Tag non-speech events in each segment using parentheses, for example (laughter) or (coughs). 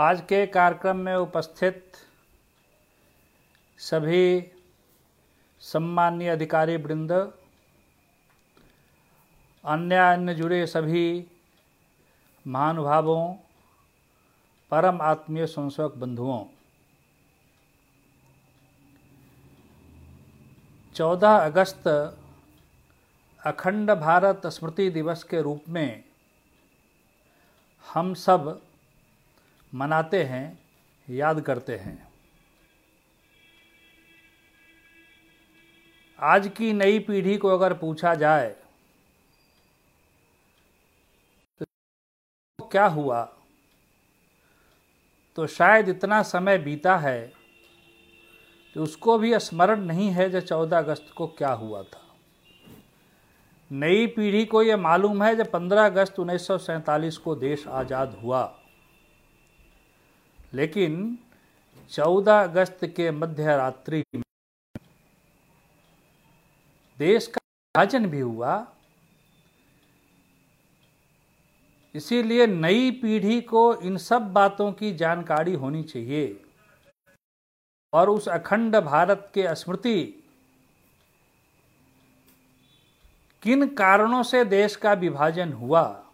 आज के कार्यक्रम में उपस्थित सभी सम्मानीय अधिकारी वृंद अन्य अन्य जुड़े सभी महानुभावों, परम आत्मीय संसवक बंधुओं, चौदह अगस्त अखंड भारत स्मृति दिवस के रूप में हम सब मनाते हैं, याद करते हैं। आज की नई पीढ़ी को अगर पूछा जाए तो क्या हुआ? तो शायद इतना समय बीता है तो उसको भी स्मरण नहीं है जो चौदह अगस्त को क्या हुआ था। नई पीढ़ी को यह मालूम है जब 15 अगस्त उन्नीस को देश आज़ाद हुआ। लेकिन 14 अगस्त के मध्य रात्रि में देश का विभाजन भी हुआ। इसीलिए नई पीढ़ी को इन सब बातों की जानकारी होनी चाहिए। और उस अखंड भारत के स्मृति किन कारणों से देश का विभाजन हुआ?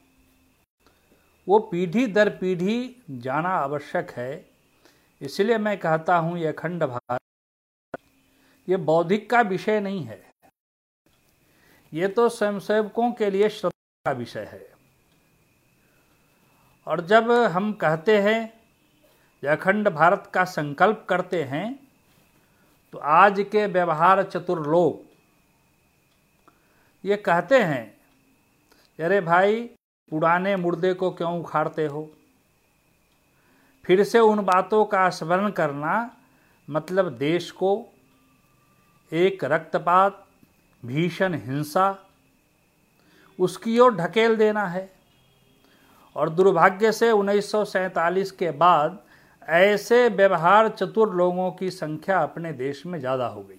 वो पीढ़ी दर पीढ़ी जाना आवश्यक है। इसलिए मैं कहता हूँ ये अखंड भारत ये बौद्धिक का विषय नहीं है। ये तो स्वयंसेवकों के लिए श्रद्धा का विषय है। और जब हम कहते हैं अखंड भारत का संकल्प करते हैं तो आज के व्यवहार चतुर लोग ये कहते हैं, अरे भाई पुराने मुर्दे को क्यों उखाड़ते हो? फिर से उन बातों का स्मरण करना मतलब देश को एक रक्तपात, भीषण हिंसा, उसकी ओर ढकेल देना है। और दुर्भाग्य से 1947 के बाद ऐसे व्यवहार चतुर लोगों की संख्या अपने देश में ज़्यादा हो गई।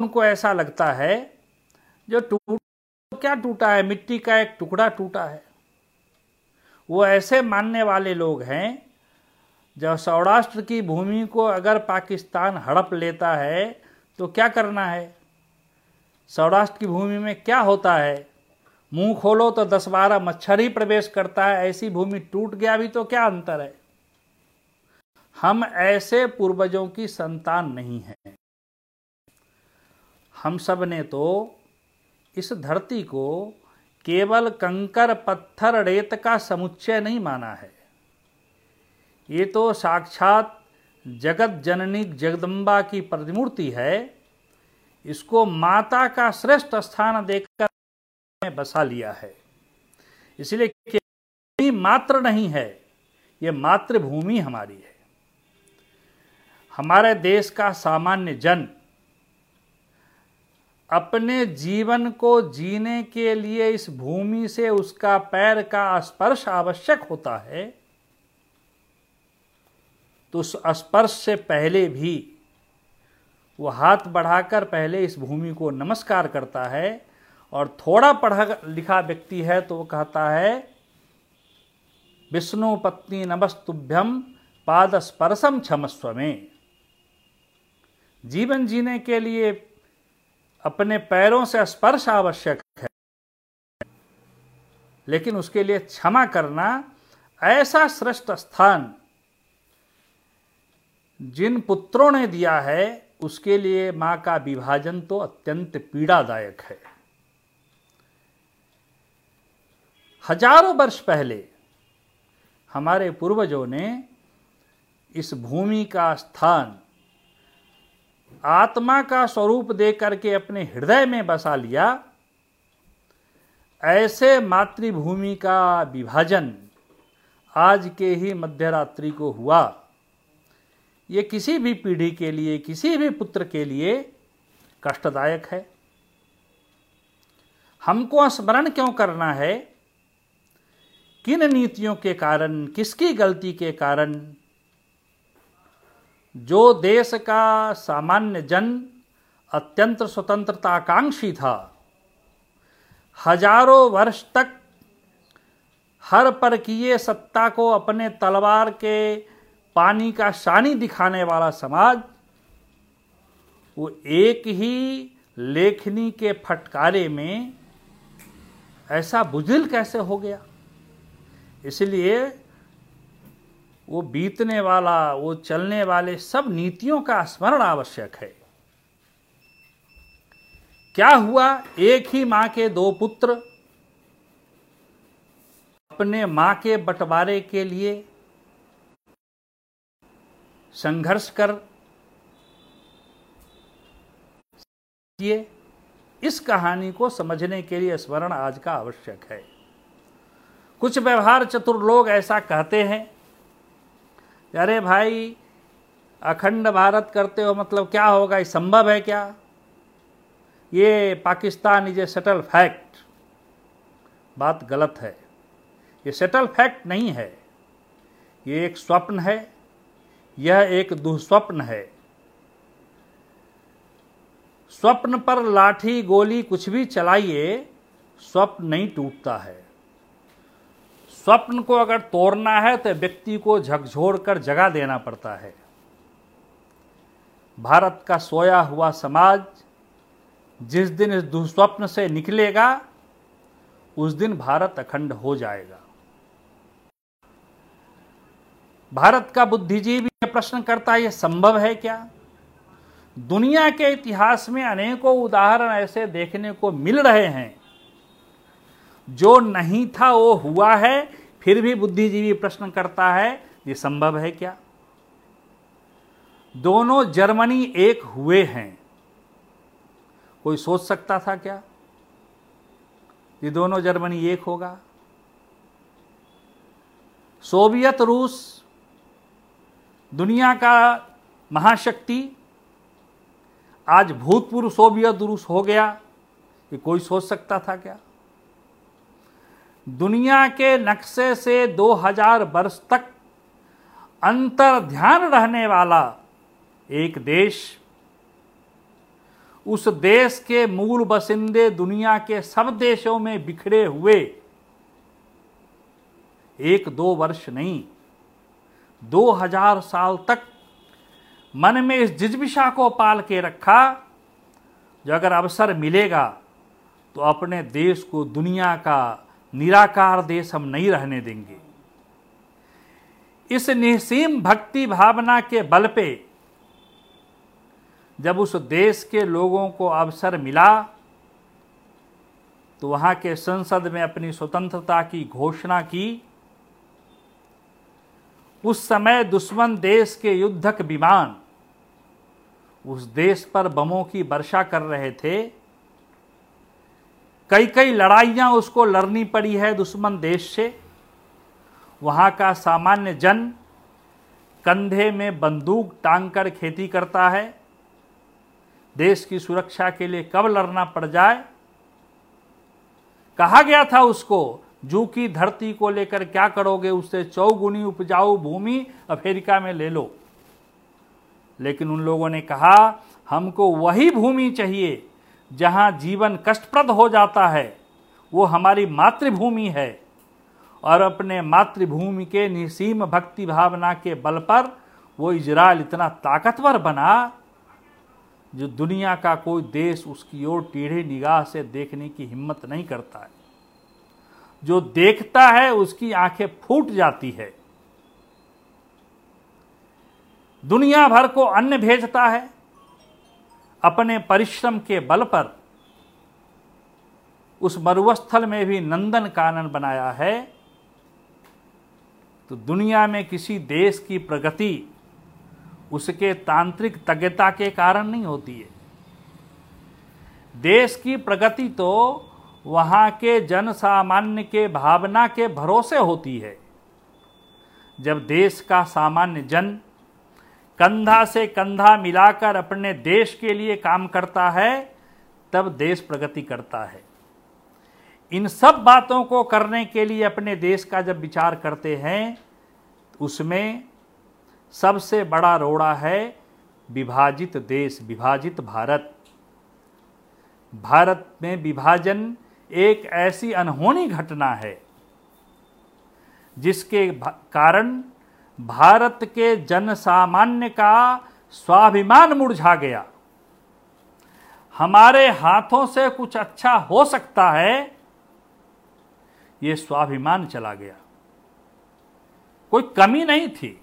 उनको ऐसा लगता है जो टूट क्या टूटा है? मिट्टी का एक टुकड़ा टूटा है। वो ऐसे मानने वाले लोग हैं जब सौराष्ट्र की भूमि को अगर पाकिस्तान हड़प लेता है तो क्या करना है? सौराष्ट्र की भूमि में क्या होता है? मुँह खोलो तो दस बारह मच्छर ही प्रवेश करता है। ऐसी भूमि टूट गया भी तो क्या अंतर है? हम ऐसे पूर्वजों की संतान नहीं हैं। हम सबने तो इस धरती को केवल कंकर पत्थर रेत का समुच्चय नहीं माना है। ये तो साक्षात जगत जननी जगदम्बा की प्रतिमूर्ति है। इसको माता का श्रेष्ठ स्थान देकर में बसा लिया है। इसलिए मात्र नहीं है, ये मातृभूमि हमारी है। हमारे देश का सामान्य जन अपने जीवन को जीने के लिए इस भूमि से उसका पैर का स्पर्श आवश्यक होता है तो उस स्पर्श से पहले भी वो हाथ बढ़ाकर पहले इस भूमि को नमस्कार करता है और थोड़ा पढ़ा लिखा व्यक्ति है तो वो कहता है, विष्णु पत्नी नमस्तुभ्यम पाद स्पर्शम क्षमस्व में। जीवन जीने के लिए अपने पैरों से स्पर्श आवश्यक है। लेकिन उसके लिए क्षमा करना ऐसा श्रेष्ठ स्थान जिन पुत्रों ने दिया है, उसके लिए माँ का विभाजन तो अत्यंत पीड़ादायक है। हज़ारों वर्ष पहले हमारे पूर्वजों ने इस भूमि का स्थान आत्मा का स्वरूप दे करके अपने हृदय में बसा लिया, ऐसे मातृभूमि का विभाजन आज के ही मध्यरात्रि को हुआ। ये किसी भी पीढ़ी के लिए, किसी भी पुत्र के लिए कष्टदायक है। हमको स्मरण क्यों करना है? किन नीतियों के कारण, किसकी गलती के कारण जो देश का सामान्य जन अत्यंत स्वतंत्रताकांक्षी था, हज़ारों वर्ष तक हर पर किए सत्ता को अपने तलवार के पानी का शानी दिखाने वाला समाज, वो एक ही लेखनी के फटकारे में ऐसा बुजिल कैसे हो गया? इसलिए वो बीतने वाला, वो चलने वाले सब नीतियों का स्मरण आवश्यक है। क्या हुआ? एक ही माँ के दो पुत्र, अपने माँ के बंटवारे के लिए संघर्ष कर किए। इस कहानी को समझने के लिए स्मरण आज का आवश्यक है। कुछ व्यवहार चतुर लोग ऐसा कहते हैं अरे भाई, अखंड भारत करते हो मतलब क्या होगा? ये संभव है क्या? ये Pakistan is a settled fact बात गलत है। ये सेटल फैक्ट नहीं है। ये एक स्वप्न है। यह एक दुस्वप्न है। स्वप्न पर लाठी गोली कुछ भी चलाइए, स्वप्न नहीं टूटता है। स्वप्न को अगर तोड़ना है तो व्यक्ति को झकझोर कर जगा देना पड़ता है। भारत का सोया हुआ समाज जिस दिन इस दुस्वप्न से निकलेगा, उस दिन भारत अखंड हो जाएगा। भारत का बुद्धिजीवी प्रश्न करता है यह संभव है क्या? दुनिया के इतिहास में अनेकों उदाहरण ऐसे देखने को मिल रहे हैं। जो नहीं था वो हुआ है, फिर भी बुद्धिजीवी प्रश्न करता है, ये संभव है क्या? दोनों जर्मनी एक हुए हैं। कोई सोच सकता था क्या ये दोनों जर्मनी एक होगा? सोवियत रूस, दुनिया का महाशक्ति, आज भूतपूर्व सोवियत रूस हो गया, ये कोई सोच सकता था क्या? दुनिया के नक्शे से 2000 वर्ष तक अंतर ध्यान रहने वाला एक देश। उस देश के मूल बसिंदे दुनिया के सब देशों में बिखरे हुए। एक दो वर्ष नहीं, दो हज़ार साल तक मन में इस जिजबिशा को पाल के रखा जो अगर अवसर मिलेगा तो अपने देश को दुनिया का निराकार देश हम नहीं रहने देंगे। इस निसीम भक्ति भावना के बल पे जब उस देश के लोगों को अवसर मिला तो वहाँ के संसद में अपनी स्वतंत्रता की घोषणा की। उस समय दुश्मन देश के युद्धक विमान उस देश पर बमों की वर्षा कर रहे थे। कई कई लड़ाइयाँ उसको लड़नी पड़ी है दुश्मन देश से। वहाँ का सामान्य जन कंधे में बंदूक टांग कर खेती करता है। देश की सुरक्षा के लिए कब लड़ना पड़ जाए? कहा गया था उसको, जू की धरती को लेकर क्या करोगे? उससे चौगुनी उपजाऊ भूमि अफ्रीका में ले लो। लेकिन उन लोगों ने कहा, हमको वही भूमि चाहिए जहाँ जीवन कष्टप्रद हो जाता है, वो हमारी मातृभूमि है। और अपने मातृभूमि के निसीम भक्ति भावना के बल पर वो इजराइल इतना ताकतवर बना, जो दुनिया का कोई देश उसकी ओर टेढ़े निगाह से देखने की हिम्मत नहीं करता है। जो देखता है, उसकी आँखें फूट जाती है। दुनिया भर को अन्न भेजता है अपने परिश्रम के बल पर उस मरुस्थल में भी नंदन कानन बनाया है तो दुनिया में किसी देश की प्रगति उसके तांत्रिक तज्ञता के कारण नहीं होती है। देश की प्रगति तो वहाँ के जन सामान्य के भावना के भरोसे होती है। जब देश का सामान्य जन कंधा से कंधा मिलाकर अपने देश के लिए काम करता है, तब देश प्रगति करता है। इन सब बातों को करने के लिए अपने देश का जब विचार करते हैं, उसमें सबसे बड़ा रोड़ा है विभाजित देश, विभाजित भारत। भारत में विभाजन एक ऐसी अनहोनी घटना है, जिसके कारण भारत के जन सामान्य का स्वाभिमान मुरझा गया। हमारे हाथों से कुछ अच्छा हो सकता है, ये स्वाभिमान चला गया। कोई कमी नहीं थी।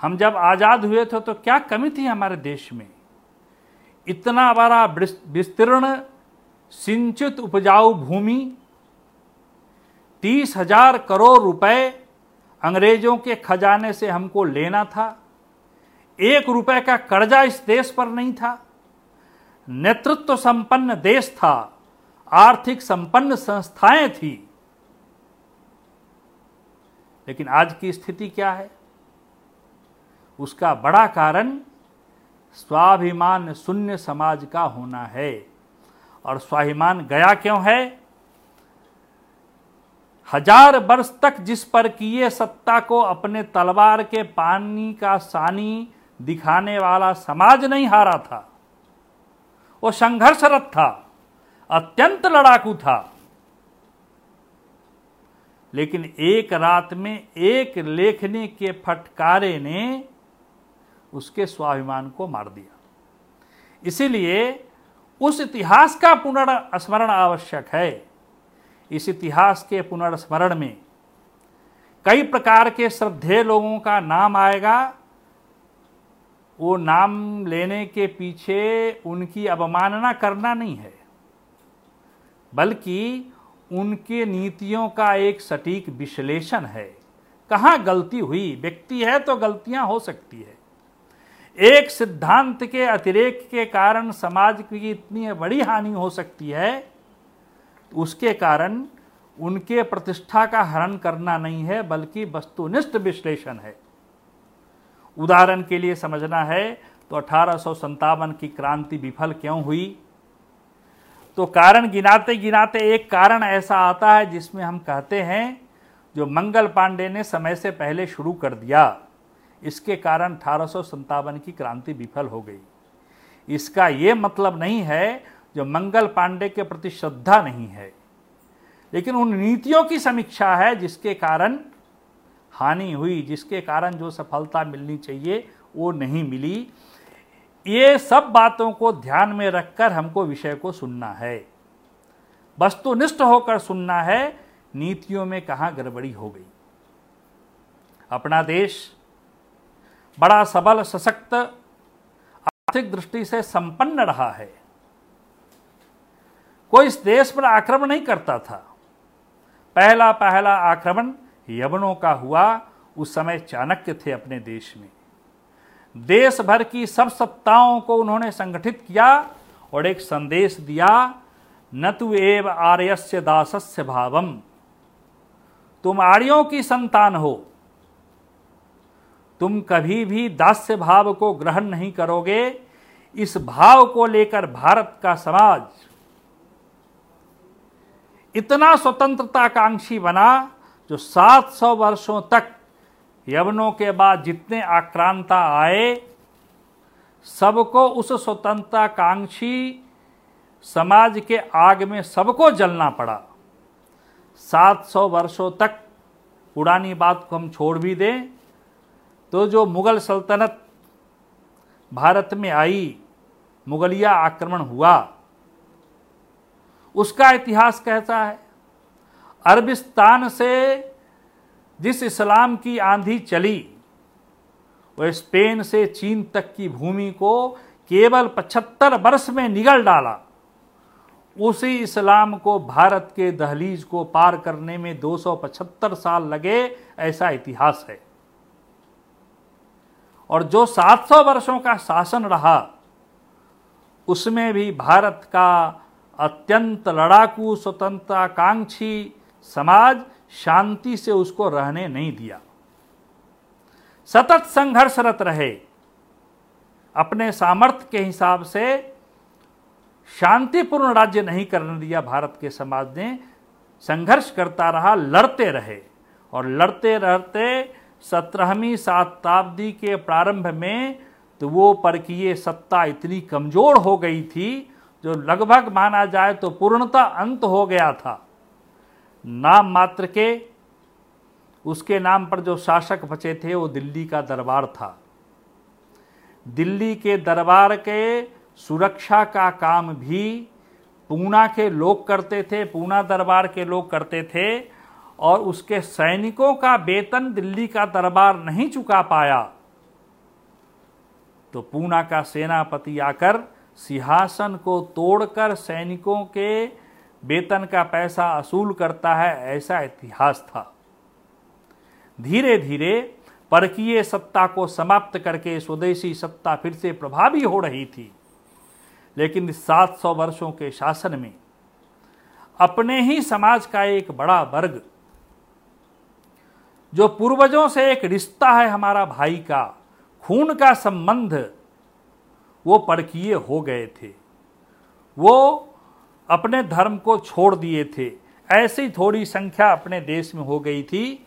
हम जब आज़ाद हुए थे तो क्या कमी थी हमारे देश में? इतना बड़ा विस्तीर्ण, सिंचित उपजाऊ भूमि, तीस हज़ार करोड़ रुपए अंग्रेज़ों के खजाने से हमको लेना था। एक रुपए का कर्जा इस देश पर नहीं था। नेतृत्व संपन्न देश था। आर्थिक संपन्न संस्थाएँ थी। लेकिन आज की स्थिति क्या है? उसका बड़ा कारण स्वाभिमान शून्य समाज का होना है। और स्वाभिमान गया क्यों है? हज़ार वर्ष तक जिस पर किए सत्ता को अपने तलवार के पानी का सानी दिखाने वाला समाज नहीं हारा था। वो संघर्षरत था, अत्यंत लड़ाकू था। लेकिन एक रात में एक लेखने के फटकारे ने उसके स्वाभिमान को मार दिया। इसीलिए उस इतिहास का पुनर्स्मरण आवश्यक है। इस इतिहास के पुनर्स्मरण में कई प्रकार के श्रद्धेय लोगों का नाम आएगा। वो नाम लेने के पीछे उनकी अवमानना करना नहीं है, बल्कि उनके नीतियों का एक सटीक विश्लेषण है। कहाँ गलती हुई? व्यक्ति है तो गलतियाँ हो सकती है। एक सिद्धांत के अतिरेक के कारण समाज की इतनी बड़ी हानि हो सकती है उसके कारण उनके प्रतिष्ठा का हरण करना नहीं है, बल्कि वस्तुनिष्ठ विश्लेषण है। उदाहरण के लिए समझना है तो अठारह की क्रांति विफल क्यों हुई? तो कारण गिनाते गिनाते एक कारण ऐसा आता है जिसमें हम कहते हैं, जो मंगल पांडे ने समय से पहले शुरू कर दिया। इसके कारण अठारह की क्रांति विफल हो गई। इसका ये मतलब नहीं है जो मंगल पांडे के प्रति श्रद्धा नहीं है। लेकिन उन नीतियों की समीक्षा है जिसके कारण, हानि हुई, जिसके कारण जो सफलता मिलनी चाहिए, वो नहीं मिली। ये सब बातों को ध्यान में रखकर हमको विषय को सुनना है। वस्तुनिष्ठ होकर सुनना है, नीतियों में कहाँ गड़बड़ी हो गई। अपना देश, बड़ा सबल, सशक्त, आर्थिक दृष्टि से संपन्न रहा है। कोई इस देश पर आक्रमण नहीं करता था। पहला पहला आक्रमण यवनों का हुआ, उस समय चाणक्य थे अपने देश में। देश भर की सब सत्ताओं को उन्होंने संगठित किया और एक संदेश दिया, न तु एव आर्यस्य दासस्य भावम। तुम आर्यों की संतान हो। तुम कभी भी दास्य भाव को ग्रहण नहीं करोगे। इस भाव को लेकर भारत का समाज इतना स्वतंत्रताकांक्षी बना जो 700 वर्षों तक यवनों के बाद जितने आक्रांता आए, सबको उस स्वतंत्रताकांक्षी समाज के आग में सबको जलना पड़ा। 700 वर्षों तक पुरानी बात को हम छोड़ भी दें तो जो मुगल सल्तनत भारत में आई, मुगलिया आक्रमण हुआ उसका इतिहास कहता है, अरबिस्तान से जिस इस्लाम की आंधी चली, वह स्पेन से चीन तक की भूमि को केवल 75 वर्ष में निगल डाला। उसी इस्लाम को भारत के दहलीज को पार करने में 275 साल लगे, ऐसा इतिहास है। और जो 700 वर्षों का शासन रहा, उसमें भी भारत का अत्यंत लड़ाकू स्वतंत्रताकांक्षी समाज शांति से उसको रहने नहीं दिया। सतत संघर्षरत रहे। अपने सामर्थ्य के हिसाब से शांतिपूर्ण राज्य नहीं करने दिया भारत के समाज ने। संघर्ष करता रहा, लड़ते रहे और लड़ते रहते सत्रहवीं शताब्दी के प्रारंभ में तो वो परकीय सत्ता इतनी कमज़ोर हो गई थी जो लगभग माना जाए तो पूर्णतः अंत हो गया था। नाम मात्र के उसके नाम पर जो शासक बचे थे, वो दिल्ली का दरबार था। दिल्ली के दरबार के सुरक्षा का काम भी पूना के लोग करते थे, पूना दरबार के लोग करते थे और उसके सैनिकों का वेतन दिल्ली का दरबार नहीं चुका पाया। तो पूना का सेनापति आकर सिंहासन को तोड़कर सैनिकों के वेतन का पैसा असूल करता है, ऐसा इतिहास था। धीरे धीरे परकीय सत्ता को समाप्त करके स्वदेशी सत्ता फिर से प्रभावी हो रही थी। लेकिन 700 वर्षों के शासन में अपने ही समाज का एक बड़ा वर्ग, जो पूर्वजों से एक रिश्ता है हमारा भाई का, खून का संबंध वो परकीय हो गए थे। वो अपने धर्म को छोड़ दिए थे। ऐसी थोड़ी संख्या अपने देश में हो गई थी।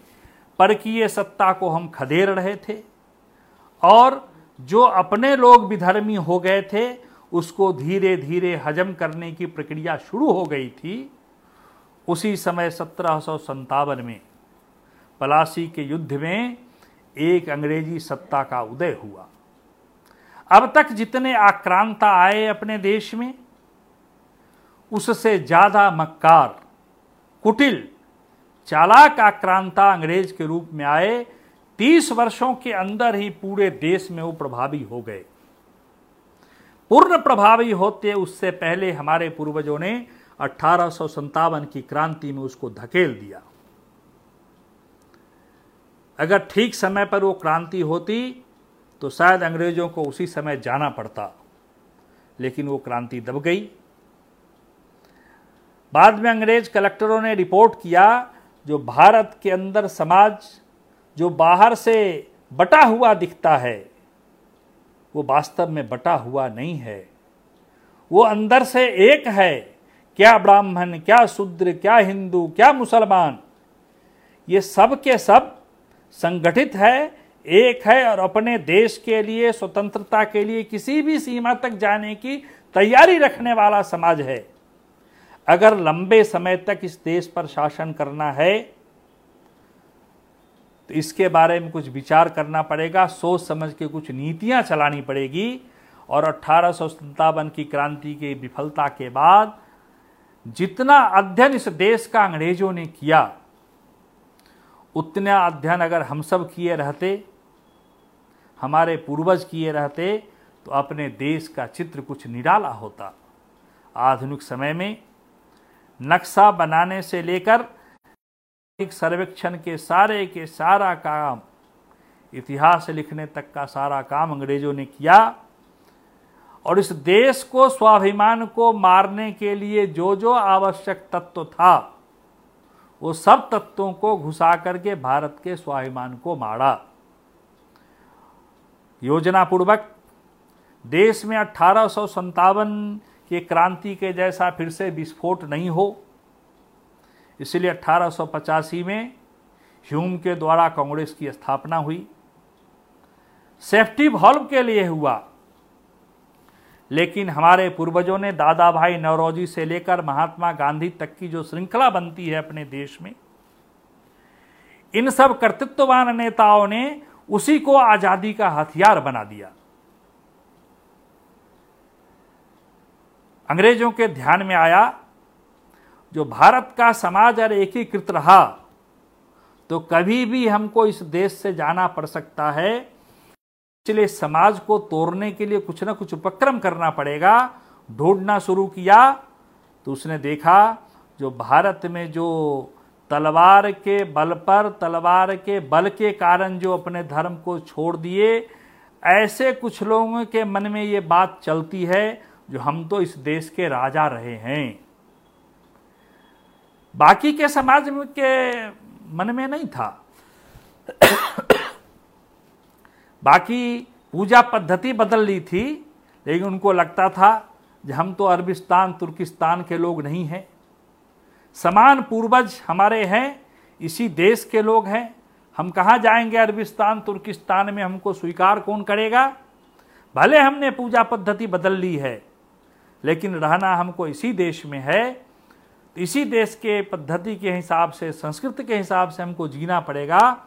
परकीय सत्ता को हम खदेड़ रहे थे और जो अपने लोग विधर्मी हो गए थे, उसको धीरे धीरे हजम करने की प्रक्रिया शुरू हो गई थी। उसी समय सत्रह में पलासी के युद्ध में एक अंग्रेज़ी सत्ता का उदय हुआ। अब तक जितने आक्रांता आए अपने देश में, उससे ज़्यादा मक्कार, कुटिल, चालाक आक्रांता अंग्रेज़ के रूप में आए, तीस वर्षों के अंदर ही पूरे देश में वो प्रभावी हो गए। पूर्ण प्रभावी होते उससे पहले हमारे पूर्वजों ने अठारह की क्रांति में उसको धकेल दिया। अगर ठीक समय पर वो क्रांति होती तो शायद अंग्रेज़ों को उसी समय जाना पड़ता। लेकिन वो क्रांति दब गई। बाद में अंग्रेज़ कलेक्टरों ने रिपोर्ट किया, जो भारत के अंदर समाज, जो बाहर से बटा हुआ दिखता है, वो वास्तव में बटा हुआ नहीं है। वो अंदर से एक है। क्या ब्राह्मण, क्या शूद्र, क्या हिंदू, क्या मुसलमान, ये सब के सब संगठित है एक है और अपने देश के लिए, स्वतंत्रता के लिए किसी भी सीमा तक जाने की तैयारी रखने वाला समाज है। अगर लंबे समय तक इस देश पर शासन करना है तो इसके बारे में कुछ विचार करना पड़ेगा, सोच समझ के कुछ नीतियाँ चलानी पड़ेगी और अठारह की क्रांति की विफलता के बाद जितना अध्ययन इस देश का अंग्रेज़ों ने किया, उतना अध्ययन अगर हम सब किए रहते हमारे पूर्वज किए रहते तो अपने देश का चित्र कुछ निराला होता। आधुनिक समय में नक्शा बनाने से लेकर सर्वेक्षण के सारे के सारा काम, इतिहास लिखने तक का सारा काम अंग्रेज़ों ने किया। और इस देश को स्वाभिमान को मारने के लिए जो जो आवश्यक तत्व था, वो सब तत्वों को घुसा करके भारत के स्वाभिमान को मारा। योजना पूर्वक देश में अठारह के क्रांति के जैसा फिर से विस्फोट नहीं हो। इसलिए अठारह में ह्यूम के द्वारा कांग्रेस की स्थापना हुई। सेफ्टी वॉल्व के लिए हुआ। लेकिन हमारे पूर्वजों ने दादा भाई नवरोजी से लेकर महात्मा गांधी तक की जो श्रृंखला बनती है अपने देश में, इन सब कर्तृत्ववान नेताओं ने उसी को आज़ादी का हथियार बना दिया। अंग्रेज़ों के ध्यान में आया, जो भारत का समाज अगर एकीकृत रहा तो कभी भी हमको इस देश से जाना पड़ सकता है। इसलिए समाज को तोड़ने के लिए कुछ ना कुछ उपक्रम करना पड़ेगा। ढूंढना शुरू किया तो उसने देखा, जो भारत में जो तलवार के बल पर, तलवार के बल के कारण जो अपने धर्म को छोड़ दिए, ऐसे कुछ लोगों के मन में ये बात चलती है जो हम तो इस देश के राजा रहे हैं। बाकी के समाज के मन में नहीं था। बाकी पूजा पद्धति बदल ली थी, लेकिन उनको लगता था कि हम तो अरबिस्तान, तुर्किस्तान के लोग नहीं हैं। समान पूर्वज हमारे हैं, इसी देश के लोग हैं। हम कहाँ जाएँगे अरबिस्तान, तुर्किस्तान में हमको स्वीकार कौन करेगा? भले हमने पूजा पद्धति बदल ली है, लेकिन रहना हमको इसी देश में है। इसी देश के पद्धति के हिसाब से, संस्कृति के हिसाब से हमको जीना पड़ेगा।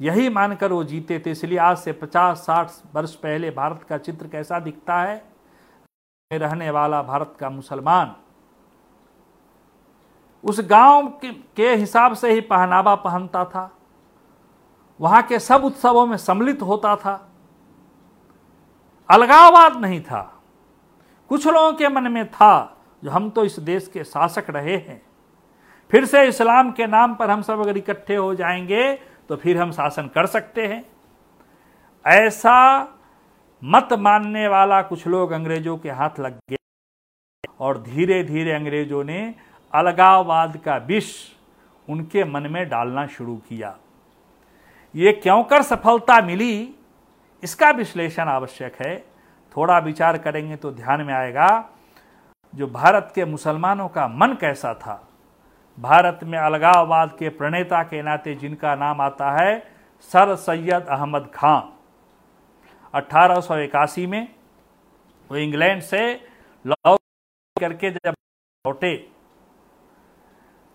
यही मानकर वो जीते थे, इसलिए आज से 50-60 वर्ष पहले भारत का चित्र कैसा दिखता है? रहने वाला भारत का मुसलमान। उस गाँव के, हिसाब से ही पहनावा पहनता था। वहाँ के सब उत्सवों में सम्मिलित होता था। अलगाववाद नहीं था। कुछ लोगों के मन में था जो हम तो इस देश के शासक रहे हैं। फिर से इस्लाम के नाम पर हम सब अगर इकट्ठे हो जाएँगे तो फिर हम शासन कर सकते हैं। ऐसा मत मानने वाला कुछ लोग अंग्रेज़ों के हाथ लग गए और धीरे धीरे अंग्रेज़ों ने अलगाववाद का विष उनके मन में डालना शुरू किया। ये क्यों कर सफलता मिली? इसका विश्लेषण आवश्यक है। थोड़ा विचार करेंगे तो ध्यान में आएगा जो भारत के मुसलमानों का मन कैसा था। भारत में अलगाववाद के प्रणेता के नाते जिनका नाम आता है सर सैयद अहमद खां। अठारह सौ इक्यासी में वो इंग्लैंड से लॉ करके जब लौटे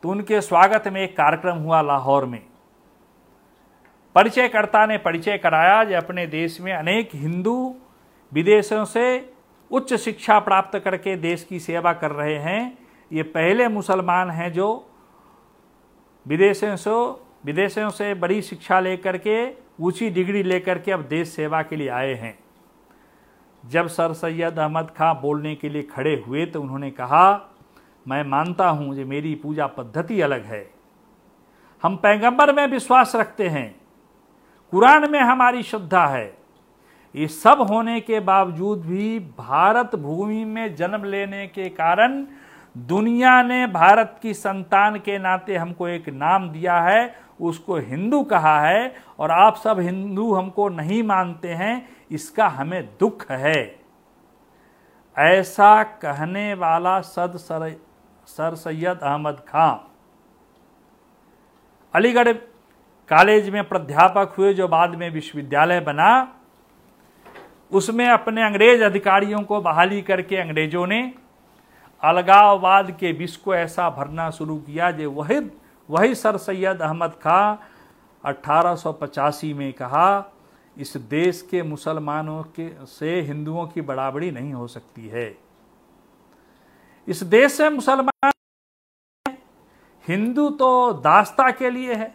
तो उनके स्वागत में एक कार्यक्रम हुआ लाहौर में। परिचयकर्ता ने परिचय कराया जो अपने देश में अनेक हिंदू विदेशों से उच्च शिक्षा प्राप्त करके देश की सेवा कर रहे हैं। ये पहले मुसलमान हैं जो विदेशों से विदेशों से बड़ी शिक्षा लेकर के, ऊँची डिग्री लेकर के अब देश सेवा के लिए आए हैं। जब सर सैयद अहमद खां बोलने के लिए खड़े हुए तो उन्होंने कहा मैं मानता हूँ कि मेरी पूजा पद्धति अलग है। हम पैगंबर में विश्वास रखते हैं। कुरान में हमारी श्रद्धा है। ये सब होने के बावजूद भी भारत भूमि में जन्म लेने के कारण दुनिया ने भारत की संतान के नाते हमको एक नाम दिया है, उसको हिंदू कहा है और आप सब हिंदू हमको नहीं मानते हैं, इसका हमें दुख है। ऐसा कहने वाला सद सर सैयद अहमद खां। अलीगढ़ कॉलेज में प्राध्यापक हुए, जो बाद में विश्वविद्यालय बना। उसमें अपने अंग्रेज़ अधिकारियों को बहाली करके अंग्रेज़ों ने अलगाववाद के विष को ऐसा भरना शुरू किया, जो वही वही सर सैयद अहमद खां पचासी में कहा, इस देश के मुसलमानों के, से हिंदुओं की बराबरी नहीं हो सकती है। इस देश से मुसलमान हिंदू तो दास्ता के लिए है।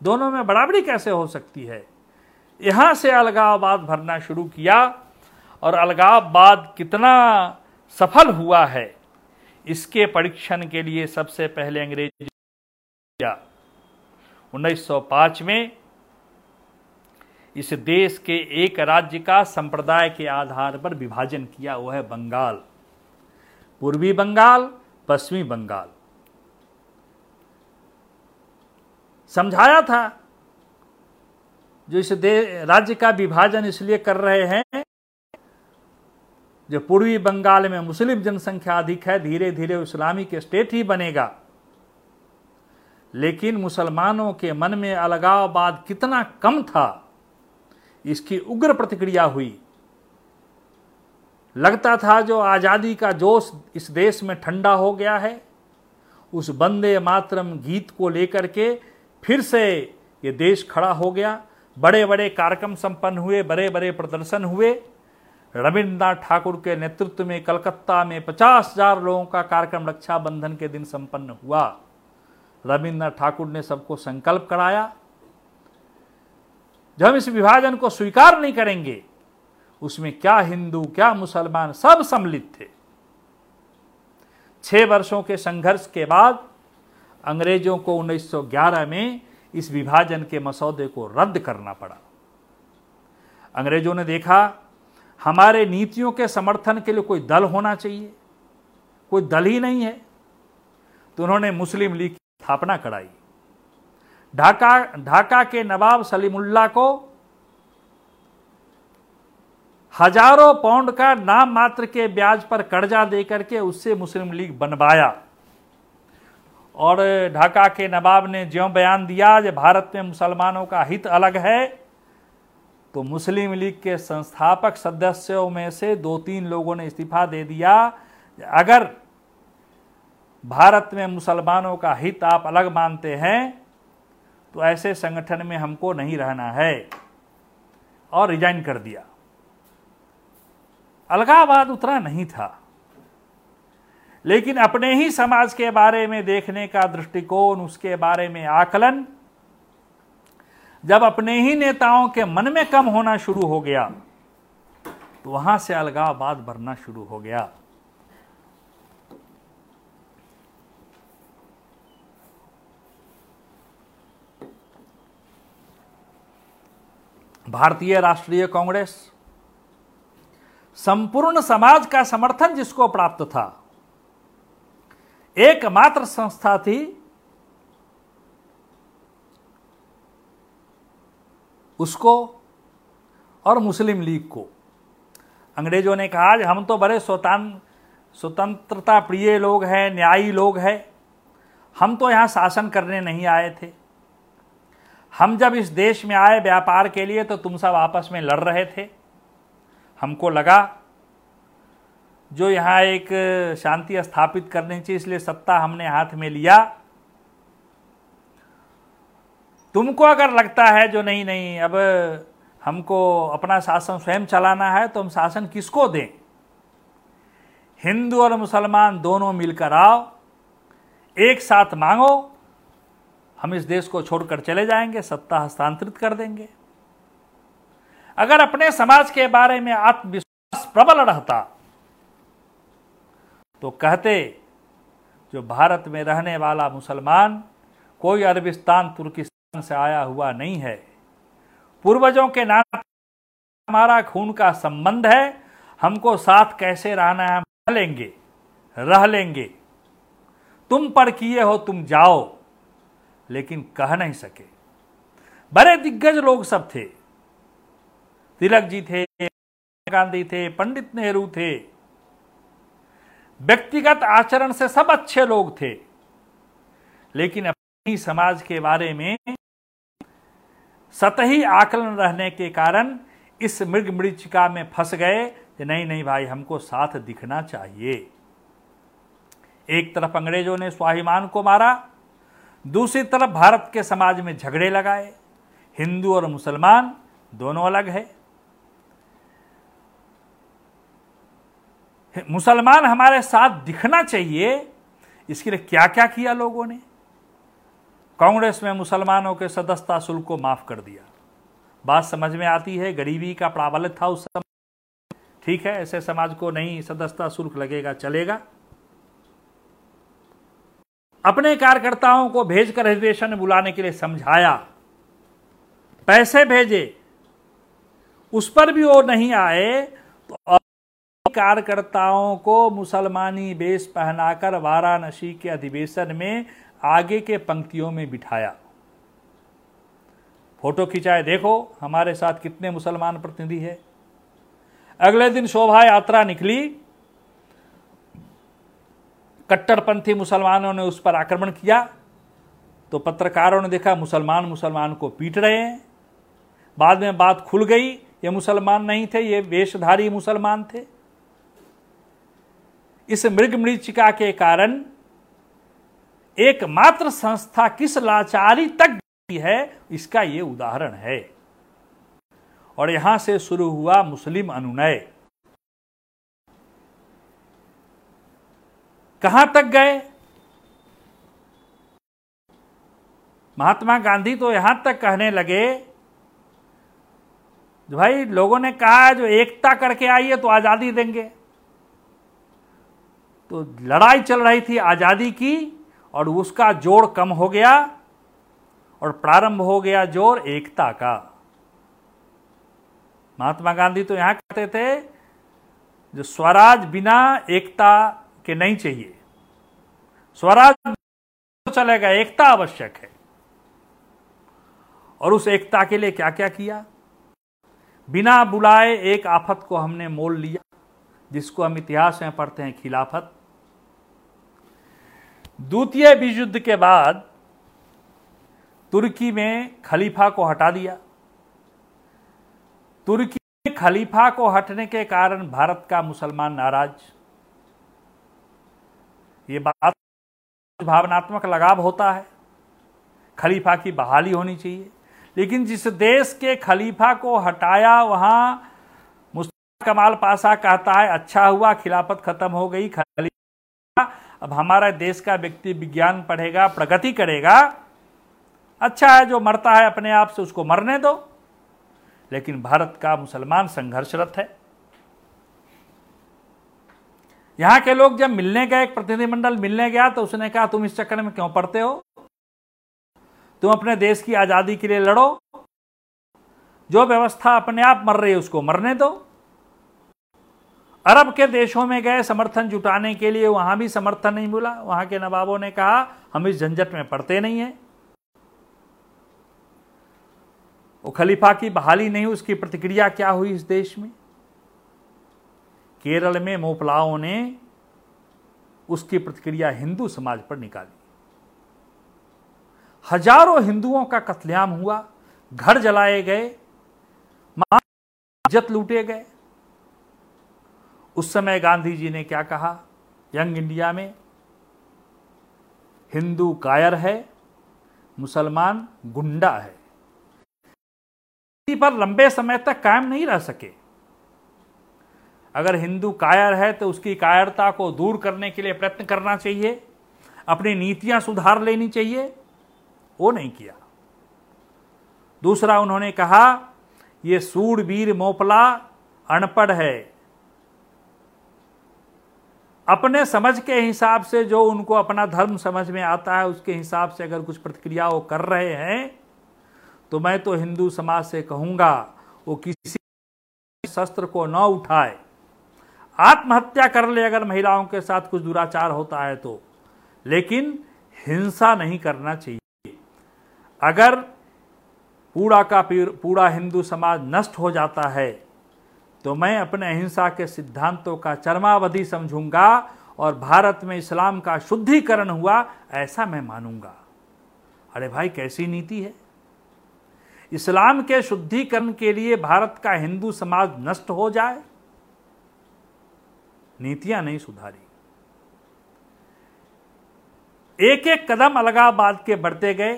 दोनों में बराबरी कैसे हो सकती है? यहाँ से अलगाववाद भरना शुरू किया और अलगाववाद कितना सफल हुआ है, इसके परीक्षण के लिए सबसे पहले अंग्रेज़ 1905 में इस देश के एक राज्य का संप्रदाय के आधार पर विभाजन किया वो है बंगाल। पूर्वी बंगाल, पश्चिमी बंगाल। समझाया था जो इस राज्य का विभाजन इसलिए कर रहे हैं जो पूर्वी बंगाल में मुस्लिम जनसंख्या अधिक है धीरे धीरे इस्लामिक स्टेट ही बनेगा। लेकिन मुसलमानों के मन में अलगाववाद कितना कम था, इसकी उग्र प्रतिक्रिया हुई। लगता था जो आज़ादी का जोश इस देश में ठंडा हो गया है। उस बंदे मातरम गीत को लेकर के फिर से ये देश खड़ा हो गया। बड़े बड़े कार्यक्रम संपन्न हुए बड़े बड़े प्रदर्शन हुए। रविन्द्रनाथ ठाकुर के नेतृत्व में कलकत्ता में पचास हज़ार लोगों का कार्यक्रम रक्षाबंधन के दिन संपन्न हुआ। रविन्द्रनाथ ठाकुर ने सबको संकल्प कराया। जब हम इस विभाजन को स्वीकार नहीं करेंगे उसमें क्या हिंदू, क्या मुसलमान सब सम्मिलित थे। छह वर्षों के संघर्ष के बाद अंग्रेज़ों को 1911 में इस विभाजन के मसौदे को रद्द करना पड़ा। अंग्रेज़ों ने देखा, हमारे नीतियों के समर्थन के लिए कोई दल होना चाहिए, कोई दल ही नहीं है। तो उन्होंने मुस्लिम लीग की स्थापना कराई। ढाका ढाका के नवाब सलीमुल्ला को हज़ारों पाउंड का नाम मात्र के ब्याज पर कर्जा देकर के उससे मुस्लिम लीग बनवाया। और ढाका के नवाब ने ज्यों बयान दिया कि भारत में मुसलमानों का हित अलग है तो मुस्लिम लीग के संस्थापक सदस्यों में से दो तीन लोगों ने इस्तीफा दे दिया अगर भारत में मुसलमानों का हित आप अलग मानते हैं तो ऐसे संगठन में हमको नहीं रहना है। और रिजाइन कर दिया। अलगावाद उतना नहीं था। लेकिन अपने ही समाज के बारे में देखने का दृष्टिकोण, उसके बारे में आकलन, जब अपने ही नेताओं के मन में कम होना शुरू हो गया तो वहाँ से अलगाववाद बढ़ना शुरू हो गया। भारतीय राष्ट्रीय कांग्रेस संपूर्ण समाज का समर्थन जिसको प्राप्त था। एकमात्र संस्था थी उसको और मुस्लिम लीग को। अंग्रेज़ों ने कहा हम तो बड़े स्वतंत्र स्वतंत्रता प्रिय लोग हैं, न्यायी लोग हैं। हम तो यहाँ शासन करने नहीं आए थे। हम जब इस देश में आए व्यापार के लिए तो तुम सब आपस में लड़ रहे थे। हमको लगा। जो यहाँ एक शांति स्थापित करनी चाहिए, इसलिए सत्ता हमने हाथ में लिया। तुमको अगर लगता है जो नहीं नहीं, अब हमको अपना शासन स्वयं चलाना है तो हम शासन किसको दें? हिंदू और मुसलमान दोनों मिलकर आओ, एक साथ मांगो, हम इस देश को छोड़कर चले जाएँगे, सत्ता हस्तांतरित कर देंगे। अगर अपने समाज के बारे में आत्मविश्वास प्रबल रहता तो कहते, जो भारत में रहने वाला मुसलमान कोई अरबिस्तान, तुर्किस्तान से आया हुआ नहीं है। पूर्वजों के नाते हमारा खून का संबंध है, हमको साथ कैसे रहना है, हम रह लेंगे रह लेंगे। तुम पर किए हो, तुम जाओ। लेकिन कह नहीं सके। बड़े दिग्गज लोग सब थे। तिलक जी थे गांधी थे, पंडित नेहरू थे। व्यक्तिगत आचरण से सब अच्छे लोग थे। लेकिन अपनी समाज के बारे में सतही आकलन रहने के कारण इस मृग मृचिका में फंस गए कि नहीं नहीं भाई, हमको साथ दिखना चाहिए। एक तरफ़ अंग्रेज़ों ने स्वाभिमान को मारा, दूसरी तरफ़ भारत के समाज में झगड़े लगाए। हिंदू और मुसलमान दोनों अलग है। मुसलमान हमारे साथ दिखना चाहिए। इसके लिए क्या क्या किया लोगों ने? कांग्रेस में मुसलमानों के सदस्यता शुल्क को माफ़ कर दिया। बात समझ में आती है, गरीबी का प्राबल्य था उस समय। ठीक है, ऐसे समाज को नहीं, सदस्यता शुल्क लगेगा, चलेगा। अपने कार्यकर्ताओं को भेजकर अधिवेशन बुलाने के लिए समझाया। पैसे भेजे। उस पर भी वो नहीं आए तो कार्यकर्ताओं को मुसलमानी बेस पहनाकर वाराणसी के अधिवेशन में आगे के पंक्तियों में बिठाया। फ़ोटो खिंचाए, देखो हमारे साथ कितने मुसलमान प्रतिनिधि है। अगले दिन शोभा यात्रा निकली। कट्टरपंथी मुसलमानों ने उस पर आक्रमण किया। तो पत्रकारों ने देखा मुसलमान मुसलमान को पीट रहे हैं। बाद में बात खुल गई, ये मुसलमान नहीं थे, ये वेशधारी मुसलमान थे। इस मृग मृचिका के कारण एकमात्र संस्था किस लाचारी तक है, इसका यह उदाहरण है। और यहाँ से शुरू हुआ मुस्लिम अनुनय। कहाँ तक गए? महात्मा गांधी तो यहाँ तक कहने लगे, भाई, लोगों ने कहा, जो एकता करके आइए तो आज़ादी देंगे। तो लड़ाई चल रही थी आज़ादी की और उसका जोड़ कम हो गया और प्रारंभ हो गया ज़ोर एकता का। महात्मा गांधी तो यहाँ कहते थे, जो स्वराज बिना एकता के नहीं चाहिए, स्वराज तो चलेगा, एकता आवश्यक है। और उस एकता के लिए क्या क्या किया? बिना बुलाए एक आफत को हमने मोल लिया, जिसको हम इतिहास में पढ़ते हैं खिलाफत। द्वितीय विश्व युद्ध के बाद तुर्की में खलीफा को हटा दिया। तुर्की में खलीफा को हटने के कारण भारत का मुसलमान नाराज़। ये बात भावनात्मक लगाव होता है। खलीफा की बहाली होनी चाहिए। लेकिन जिस देश के खलीफा को हटाया, वहाँ मुस्तफ़ा कमाल पासा कहता है अच्छा हुआ, खिलाफत खत्म हो गई, खलीफा अब हमारा देश का व्यक्ति विज्ञान पढ़ेगा, प्रगति करेगा अच्छा है जो मरता है अपने आप से उसको मरने दो, लेकिन भारत का मुसलमान संघर्षरत है। यहाँ के लोग जब मिलने गए, एक प्रतिनिधिमंडल मिलने गया तो उसने कहा, तुम इस चक्कर में क्यों पढ़ते हो? तुम अपने देश की आज़ादी के लिए लड़ो। जो व्यवस्था अपने आप मर रही है, उसको मरने दो। अरब के देशों में गए समर्थन जुटाने के लिए वहाँ भी समर्थन नहीं मिला। वहाँ के नवाबों ने कहा, हम इस झंझट में पड़ते नहीं है। वो खलीफा की बहाली नहीं, उसकी प्रतिक्रिया क्या हुई इस देश में? केरल में मोपलाओं ने उसकी प्रतिक्रिया हिंदू समाज पर निकाली। हज़ारों हिंदुओं का कत्लेआम हुआ, घर जलाए गए इज़्ज़त लूटे गए। उस समय गांधी जी ने क्या कहा? यंग इंडिया में हिंदू कायर है, मुसलमान गुंडा है। पर लंबे समय तक कायम नहीं रह सके। अगर हिंदू कायर है तो उसकी कायरता को दूर करने के लिए प्रयत्न करना चाहिए, अपनी नीतियाँ सुधार लेनी चाहिए। वो नहीं किया। दूसरा उन्होंने कहा यह सूरवीर मोपला अनपढ़ है अपने समझ के हिसाब से जो उनको अपना धर्म समझ में आता है, उसके हिसाब से अगर कुछ प्रतिक्रिया वो कर रहे हैं तो मैं तो हिंदू समाज से कहूँगा, वो किसी शस्त्र को न उठाए। आत्महत्या कर ले अगर महिलाओं के साथ कुछ दुराचार होता है तो। लेकिन हिंसा नहीं करना चाहिए। अगर पूरा का पूरा हिंदू समाज नष्ट हो जाता है तो मैं अपने अहिंसा के सिद्धांतों का चरमावधि समझूँगा और भारत में इस्लाम का शुद्धिकरण हुआ, ऐसा मैं मानूँगा। अरे भाई, कैसी नीति है? इस्लाम के शुद्धिकरण के लिए भारत का हिंदू समाज नष्ट हो जाए? नीतियाँ नहीं सुधारी। एक एक कदम अलगाबाद के बढ़ते गए।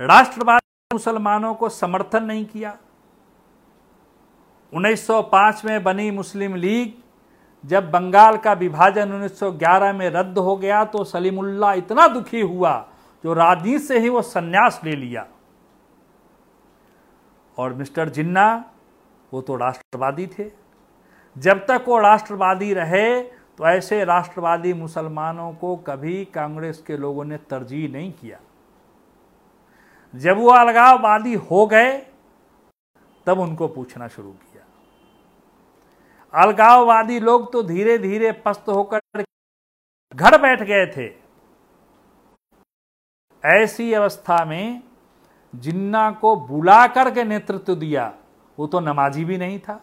राष्ट्रवाद मुसलमानों को समर्थन नहीं किया। 1905 में बनी मुस्लिम लीग, जब बंगाल का विभाजन 1911 में रद्द हो गया तो सलीमुल्ला इतना दुखी हुआ जो राजनीति से ही वो संन्यास ले लिया। और मिस्टर जिन्ना, वो तो राष्ट्रवादी थे। जब तक वो राष्ट्रवादी रहे तो ऐसे राष्ट्रवादी मुसलमानों को कभी कांग्रेस के लोगों ने तरजीह नहीं किया। जब वो अलगाववादी हो गए, तब उनको पूछना शुरू किया। अलगाववादी लोग तो धीरे धीरे पस्त होकर घर बैठ गए थे। ऐसी अवस्था में जिन्ना को बुला करके नेतृत्व दिया, वो तो नमाजी भी नहीं था।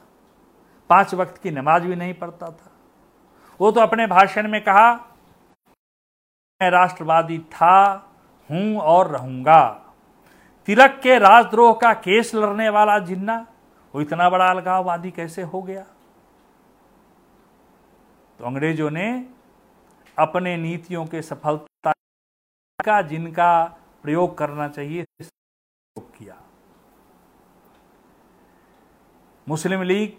पाँच वक्त की नमाज़ भी नहीं पढ़ता था। वो तो अपने भाषण में कहा, मैं राष्ट्रवादी था, हूँ और रहूँगा। तिलक के राजद्रोह का केस लड़ने वाला जिन्ना, वो इतना बड़ा अलगाववादी कैसे हो गया? तो अंग्रेज़ों ने अपने नीतियों के सफलता का, जिनका प्रयोग करना चाहिए किया। मुस्लिम लीग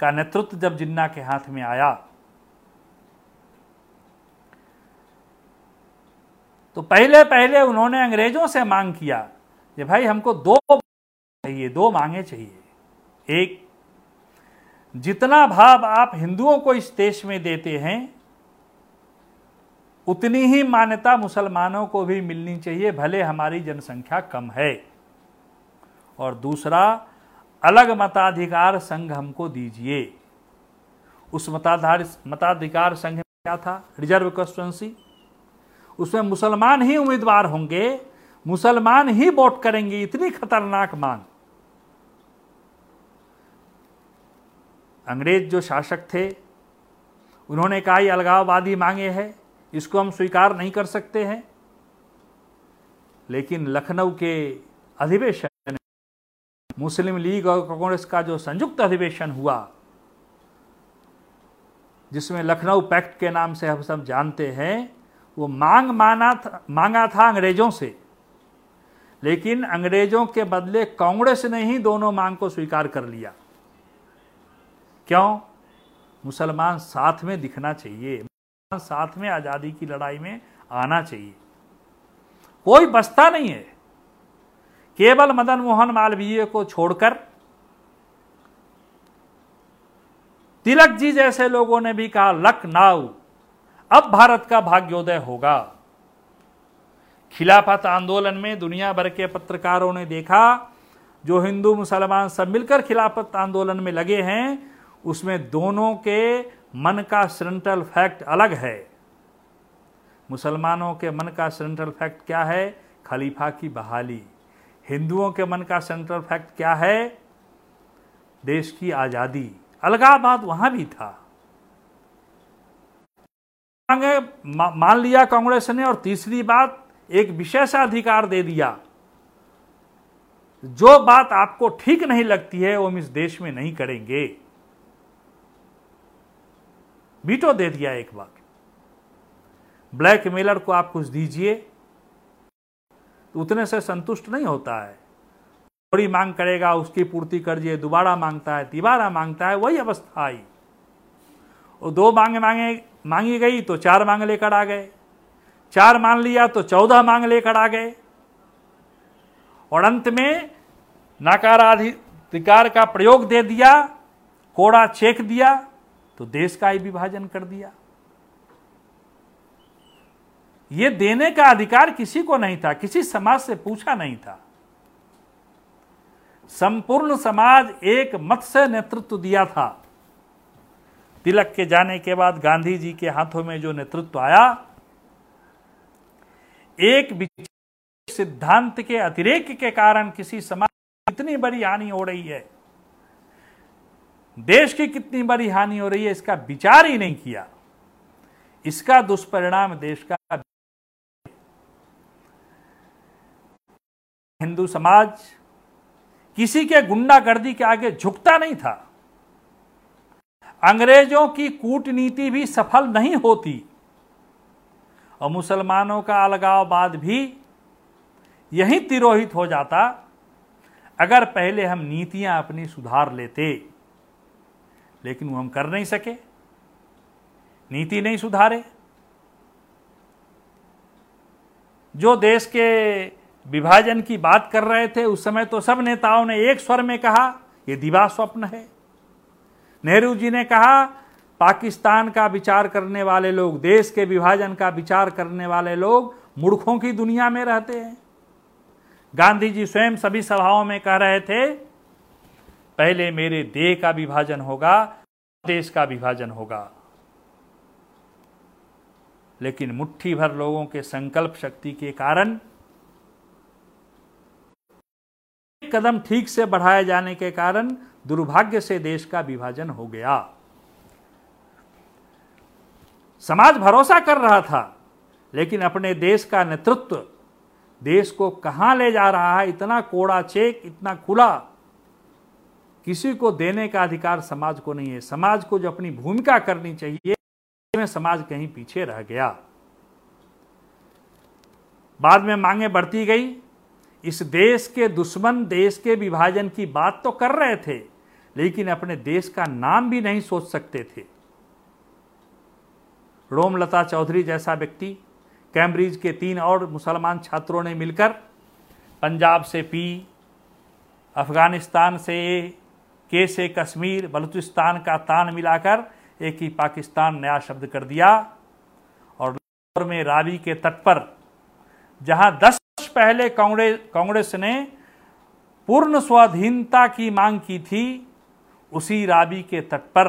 का नेतृत्व जब जिन्ना के हाथ में आया तो पहले पहले उन्होंने अंग्रेज़ों से मांग किया कि भाई हमको दो चाहिए, दो मांगे चाहिए। एक जितना भाव आप हिंदुओं को इस देश में देते हैं, उतनी ही मान्यता मुसलमानों को भी मिलनी चाहिए, भले हमारी जनसंख्या कम है। और दूसरा, अलग मताधिकार संघ हमको दीजिए। उस मताधार, मताधिकार संघ में क्या था? रिज़र्व कॉन्स्टिट्युएंसी उसमें मुसलमान ही उम्मीदवार होंगे, मुसलमान ही वोट करेंगे, इतनी खतरनाक मांग। अंग्रेज़ जो शासक थे, उन्होंने कहा, ये अलगाववादी मांगे हैं, इसको हम स्वीकार नहीं कर सकते हैं। लेकिन लखनऊ के अधिवेशन, मुस्लिम लीग और कांग्रेस का जो संयुक्त अधिवेशन हुआ, जिसमें लखनऊ पैक्ट के नाम से हम सब जानते हैं, वो मांग माना था, मांगा था अंग्रेज़ों से। लेकिन अंग्रेज़ों के बदले कांग्रेस ने ही दोनों मांग को स्वीकार कर लिया। क्यों? मुसलमान साथ में दिखना चाहिए। साथ में आज़ादी की लड़ाई में आना चाहिए। कोई बसता नहीं है। केवल मदन मोहन मालवीय को छोड़कर तिलक जी जैसे लोगों ने भी कहा लखनऊ अब भारत का भाग्योदय होगा। खिलाफत आंदोलन में दुनिया भर के पत्रकारों ने देखा, जो हिंदू मुसलमान सब मिलकर खिलाफत आंदोलन में लगे हैं उसमें दोनों के मन का सेंट्रल फैक्ट अलग है। मुसलमानों के मन का सेंट्रल फैक्ट क्या है? खलीफा की बहाली। हिंदुओं के मन का सेंट्रल फैक्ट क्या है? देश की आज़ादी। अलगाबाद वहाँ भी था। मान लिया कांग्रेस ने और तीसरी बात, एक विशेषाधिकार दे दिया। जो बात आपको ठीक नहीं लगती है, वो हम इस देश में नहीं करेंगे। बीटो दे दिया एक बार। ब्लैक मेलर को आप कुछ दीजिए। तो उतने से संतुष्ट नहीं होता है। थोड़ी मांग करेगा, उसकी पूर्ति कर दिए दोबारा माँगता है, तिबारा माँगता है, वही अवस्था आई। और दो मांगे मांगे, मांगी गई तो चार मांग लेकर आ गए। चार मान लिया तो चौदह मांग लेकर आ गए। और अंत में नकाराधिकार का प्रयोग दे दिया, कोड़ा चेक दिया तो देश का ही विभाजन कर दिया। यह देने का अधिकार किसी को नहीं था, किसी समाज से पूछा नहीं था। संपूर्ण समाज एक मत से नेतृत्व दिया था। तिलक के जाने के बाद गांधी जी के हाथों में जो नेतृत्व आया, एक सिद्धांत के अतिरेक के कारण किसी समाज इतनी बड़ी हानि हो रही है। देश की कितनी बड़ी हानि हो रही है, इसका विचार ही नहीं किया। इसका दुष्परिणाम देश का हिंदू समाज किसी के गुंडागर्दी के आगे झुकता नहीं था। अंग्रेज़ों की कूटनीति भी सफल नहीं होती। और मुसलमानों का अलगाववाद भी यही तिरोहित हो जाता। अगर पहले हम नीतियाँ अपनी सुधार लेते लेकिन वो हम कर नहीं सके। नीति नहीं सुधारे। जो देश के विभाजन की बात कर रहे थे, उस समय तो सब नेताओं ने एक स्वर में कहा यह दिवा स्वप्न है। नेहरू जी ने कहा, पाकिस्तान का विचार करने वाले लोग, देश के विभाजन का विचार करने वाले लोग मूर्खों की दुनिया में रहते हैं। गांधी जी स्वयं सभी सभाओं में कह रहे थे पहले मेरे देह का विभाजन होगा, देश का विभाजन होगा। लेकिन मुट्ठी भर लोगों के संकल्प शक्ति के कारण कदम ठीक से बढ़ाए जाने के कारण दुर्भाग्य से देश का विभाजन हो गया। समाज भरोसा कर रहा था, लेकिन अपने देश का नेतृत्व, देश को कहाँ ले जा रहा है, इतना कोड़ा चेक, इतना खुला किसी को देने का अधिकार समाज को नहीं है। समाज को जो अपनी भूमिका करनी चाहिए में समाज कहीं पीछे रह गया। बाद में मांगे बढ़ती गई। इस देश के दुश्मन, देश के विभाजन की बात तो कर रहे थे, लेकिन अपने देश का नाम भी नहीं सोच सकते थे। रोमलता चौधरी जैसा व्यक्ति, कैम्ब्रिज के तीन और मुसलमान छात्रों ने मिलकर पंजाब से पी, अफ़गानिस्तान से के से कश्मीर, बलूचिस्तान का तान मिलाकर एक ही पाकिस्तान नया शब्द कर दिया। और लाहौर में रावी के तट पर, जहाँ दस वर्ष पहले कांग्रेस कांग्रेस ने पूर्ण स्वाधीनता की मांग की थी, उसी रावी के तट पर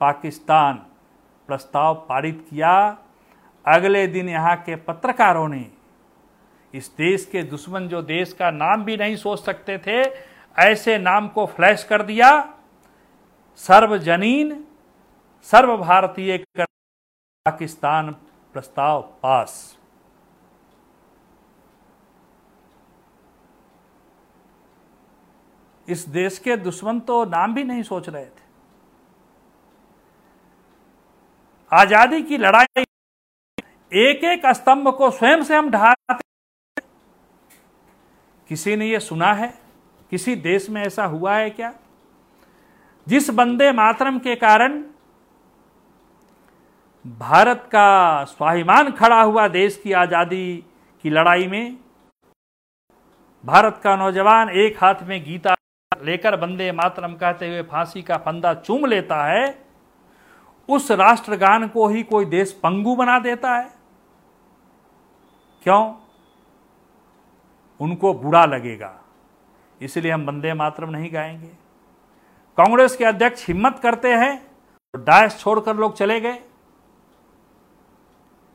पाकिस्तान प्रस्ताव पारित किया। अगले दिन यहाँ के पत्रकारों ने इस देश के दुश्मन, जो देश का नाम भी नहीं सोच सकते थे ऐसे नाम को फ्लैश कर दिया, सर्वजनीन सर्व भारतीय पाकिस्तान प्रस्ताव पास। इस देश के दुश्मन तो नाम भी नहीं सोच रहे थे। आज़ादी की लड़ाई एक एक स्तंभ को स्वयं से हम ढाते किसी ने यह सुना है? किसी देश में ऐसा हुआ है क्या? जिस बंदे मातरम के कारण भारत का स्वाभिमान खड़ा हुआ देश की आज़ादी की लड़ाई में, भारत का नौजवान एक हाथ में गीता लेकर बंदे मातरम कहते हुए फांसी का फंदा चूम लेता है, उस राष्ट्रगान को ही कोई देश पंगु बना देता है। क्यों? उनको बुरा लगेगा। इसलिए हम बंदे मातरम नहीं गाएँगे। कांग्रेस के अध्यक्ष हिम्मत करते हैं तो डायस छोड़कर लोग चले गए।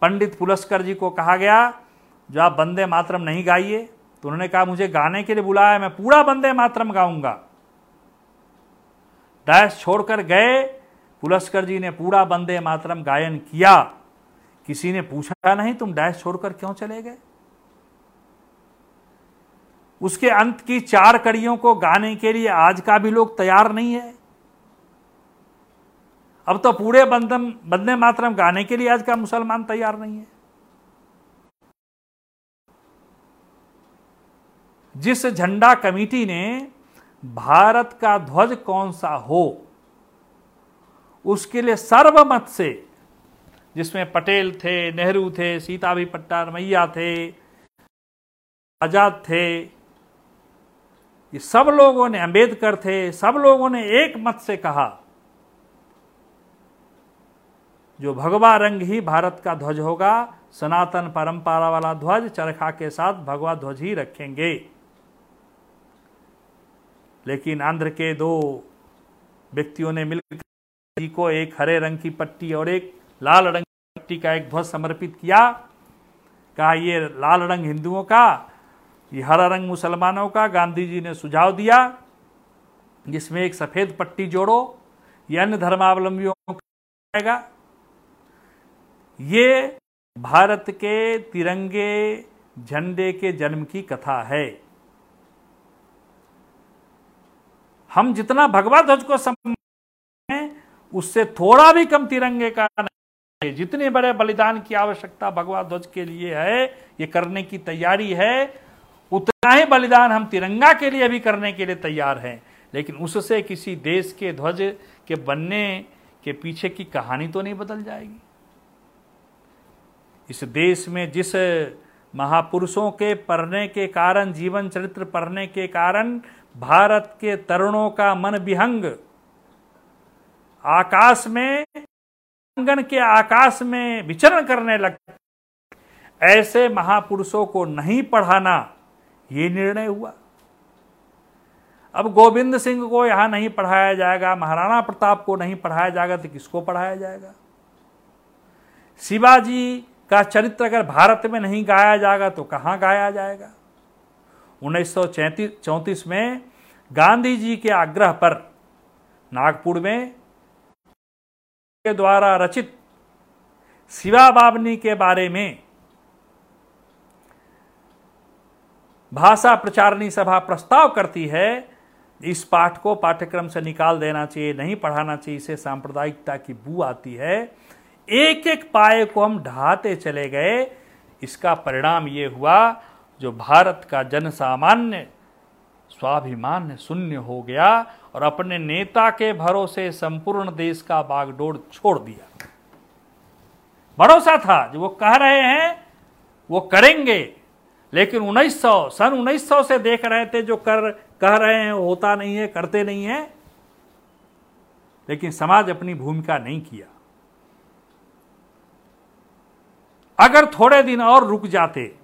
पंडित पुलस्कर जी को कहा गया, जो आप बंदे मातरम नहीं गाइए तो उन्होंने कहा, मुझे गाने के लिए बुलाया मैं पूरा बंदे मातरम गाऊँगा। डैश छोड़कर गए पुलस्कर जी ने पूरा बंदे मातरम गायन किया। किसी ने पूछा नहीं, तुम डैश छोड़कर क्यों चले गए? उसके अंत की चार कड़ियों को गाने के लिए आज का भी लोग तैयार नहीं है। अब तो पूरे बंदम, बंदे मातरम गाने के लिए आज का मुसलमान तैयार नहीं है। जिस झंडा कमेटी ने भारत का ध्वज कौन सा हो, उसके लिए सर्वमत से, जिसमें पटेल थे, नेहरू थे, सीताभी मैया थे, आज़ाद थे ये सब लोगों ने, अंबेडकर थे, सब लोगों ने एक मत से कहा, जो भगवा रंग ही भारत का ध्वज होगा, सनातन परंपरा वाला ध्वज चरखा के साथ भगवा ध्वज ही रखेंगे। लेकिन आंध्र के दो व्यक्तियों ने मिलकर को एक हरे रंग की पट्टी और एक लाल रंग की पट्टी का एक ध्वज समर्पित किया। कहा, ये लाल रंग हिंदुओं का ये हरा रंग मुसलमानों का, गांधी जी ने सुझाव दिया, जिसमें एक सफ़ेद पट्टी जोड़ो, ये अन्य धर्मावलंबियों का ये भारत के तिरंगे झंडे के जन्म की कथा है। हम जितना भगवा ध्वज को हैं, उससे थोड़ा भी कम तिरंगे का नहीं जितने बड़े बलिदान की आवश्यकता भगवा ध्वज के लिए है, ये करने की तैयारी है उतना ही बलिदान हम तिरंगा के लिए भी करने के लिए तैयार हैं। लेकिन उससे किसी देश के ध्वज के बनने के पीछे की कहानी तो नहीं बदल जाएगी। इस देश में जिस महापुरुषों के पढ़ने के कारण, जीवन चरित्र पढ़ने के कारण, भारत के तरुणों का मन विहंग, आकाश में के आकाश में विचरण करने लगता ऐसे महापुरुषों को नहीं पढ़ाना ये निर्णय हुआ। अब गोविंद सिंह को यहाँ नहीं पढ़ाया जाएगा, महाराणा प्रताप को नहीं पढ़ाया जाएगा तो किसको पढ़ाया जाएगा? शिवाजी का चरित्र अगर भारत में नहीं गाया जाएगा तो कहाँ गाया जाएगा? उन्नीस में गांधी जी के आग्रह पर नागपुर में के द्वारा रचित शिवा बाबनी के बारे में भाषा प्रचारणी सभा प्रस्ताव करती है, इस पाठ को पाठ्यक्रम से निकाल देना चाहिए, नहीं पढ़ाना चाहिए, इसे सांप्रदायिकता की बू आती है। एक एक पाए को हम ढहाते चले गए। इसका परिणाम ये हुआ, जो भारत का जन सामान्य स्वाभिमान शून्य हो गया और अपने नेता के भरोसे संपूर्ण देश का बागडोर छोड़ दिया। भरोसा था, जो वो कह रहे हैं, वो करेंगे। लेकिन 1900 सन 1900 से देख रहे थे, जो कर, कह रहे हैं होता नहीं है, करते नहीं है। लेकिन समाज अपनी भूमिका नहीं किया। अगर थोड़े दिन और रुक जाते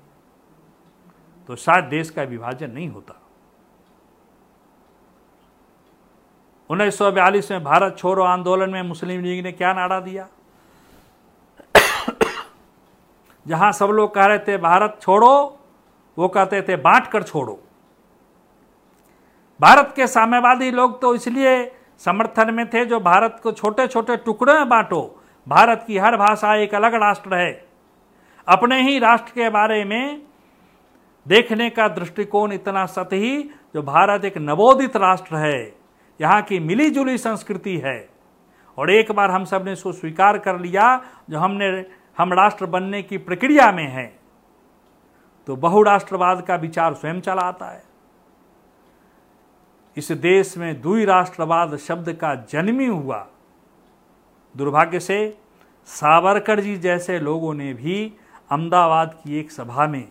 तो शायद देश का विभाजन नहीं होता। उन्नीस सौ बयालीस में भारत छोड़ो आंदोलन में मुस्लिम लीग ने क्या नारा दिया? (coughs) जहाँ सब लोग कह रहे थे, भारत छोड़ो वो कहते थे, बांट कर छोड़ो। भारत के साम्यवादी लोग तो इसलिए समर्थन में थे, जो भारत को छोटे छोटे टुकड़े में बांटो। भारत की हर भाषा एक अलग राष्ट्र है। अपने ही राष्ट्र के बारे में देखने का दृष्टिकोण इतना सतही, जो भारत एक नवोदित राष्ट्र है। यहाँ की मिली जुली संस्कृति है। और एक बार हम सबने इसको स्वीकार कर लिया, जो हमने, हम राष्ट्र बनने की प्रक्रिया में हैं। तो बहुराष्ट्रवाद का विचार स्वयं चला आता है। इस देश में दुई राष्ट्रवाद शब्द का जन्म ही हुआ। दुर्भाग्य से सावरकर जी जैसे लोगों ने भी अहमदाबाद की एक सभा में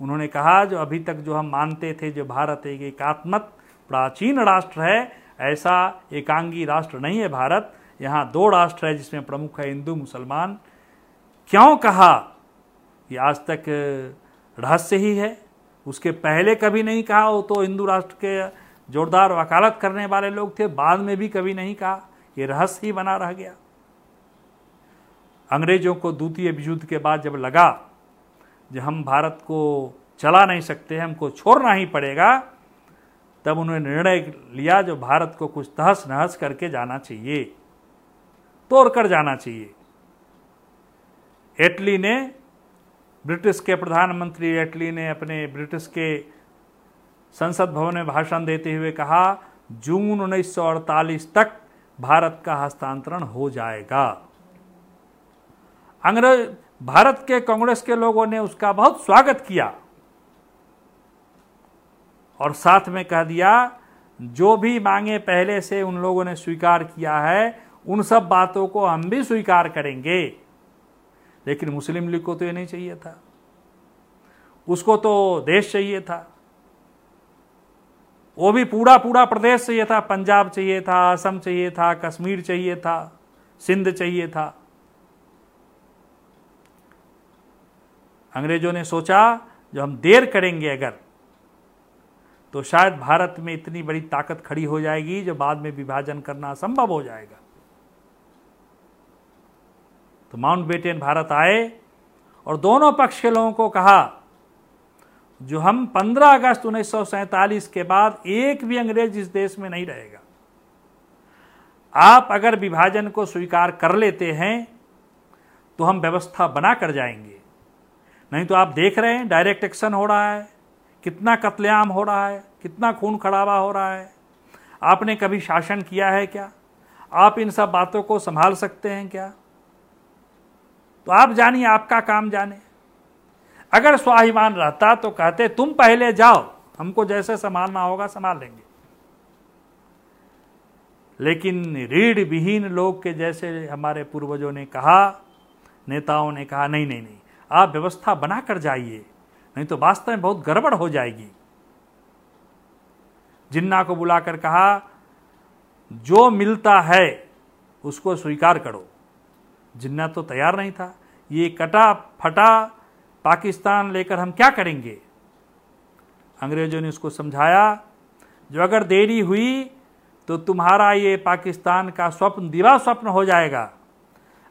उन्होंने कहा, जो अभी तक जो हम मानते थे, जो भारत एक एकात्मक प्राचीन राष्ट्र है, ऐसा एकांगी राष्ट्र नहीं है भारत। यहाँ दो राष्ट्र है जिसमें प्रमुख है हिंदू, मुसलमान। क्यों कहा ये आज तक रहस्य ही है। उसके पहले कभी नहीं कहा वो तो हिंदू राष्ट्र के जोरदार वकालत करने वाले लोग थे, बाद में भी कभी नहीं कहा। ये रहस्य ही बना रह गया। अंग्रेज़ों को द्वितीय विश्व के बाद जब लगा जब हम भारत को चला नहीं सकते, हमको छोड़ना ही पड़ेगा, तब उन्होंने निर्णय लिया जो भारत को कुछ तहस नहस करके जाना चाहिए तोड़ कर जाना चाहिए। एटली ने ब्रिटिश के प्रधानमंत्री एटली ने अपने ब्रिटिश के संसद भवन में भाषण देते हुए कहा, जून 1948 तक भारत का हस्तांतरण हो जाएगा। अंग्रेज़, भारत के कांग्रेस के लोगों ने उसका बहुत स्वागत किया और साथ में कह दिया, जो भी मांगे पहले से उन लोगों ने स्वीकार किया है, उन सब बातों को हम भी स्वीकार करेंगे। लेकिन मुस्लिम लीग को तो ये नहीं चाहिए था। उसको तो देश चाहिए था। वो भी पूरा पूरा प्रदेश चाहिए था। पंजाब चाहिए था, असम चाहिए था, कश्मीर चाहिए था, सिंध चाहिए था। अंग्रेज़ों ने सोचा, जो हम देर करेंगे अगर तो शायद भारत में इतनी बड़ी ताकत खड़ी हो जाएगी, जो बाद में विभाजन करना असंभव हो जाएगा। तो माउंट बेटेन भारत आए और दोनों पक्ष के लोगों को कहा, जो हम 15 अगस्त उन्नीस के बाद एक भी अंग्रेज़ इस देश में नहीं रहेगा। आप अगर विभाजन को स्वीकार कर लेते हैं तो हम व्यवस्था बना कर जाएँगे। नहीं तो आप देख रहे हैं, डायरेक्ट एक्शन हो रहा है। कितना कत्लेआम हो रहा है, कितना खून खड़ावा हो रहा है। आपने कभी शासन किया है क्या? आप इन सब बातों को संभाल सकते हैं क्या? तो आप जानिए, आपका काम जाने अगर स्वाभिमान रहता तो कहते, तुम पहले जाओ, हमको जैसे संभालना होगा संभाल लेंगे। लेकिन रीढ़ विहीन लोग के जैसे हमारे पूर्वजों ने कहा, नेताओं ने कहा, नहीं नहीं नहीं, आप व्यवस्था बनाकर जाइए, नहीं तो वास्तव में बहुत गड़बड़ हो जाएगी। जिन्ना को बुलाकर कहा, जो मिलता है, उसको स्वीकार करो। जिन्ना तो तैयार नहीं था। ये कटा, फटा पाकिस्तान लेकर हम क्या करेंगे? अंग्रेज़ों ने उसको समझाया, जो अगर देरी हुई तो तुम्हारा ये पाकिस्तान का स्वप्न दिवा स्वप्न हो जाएगा।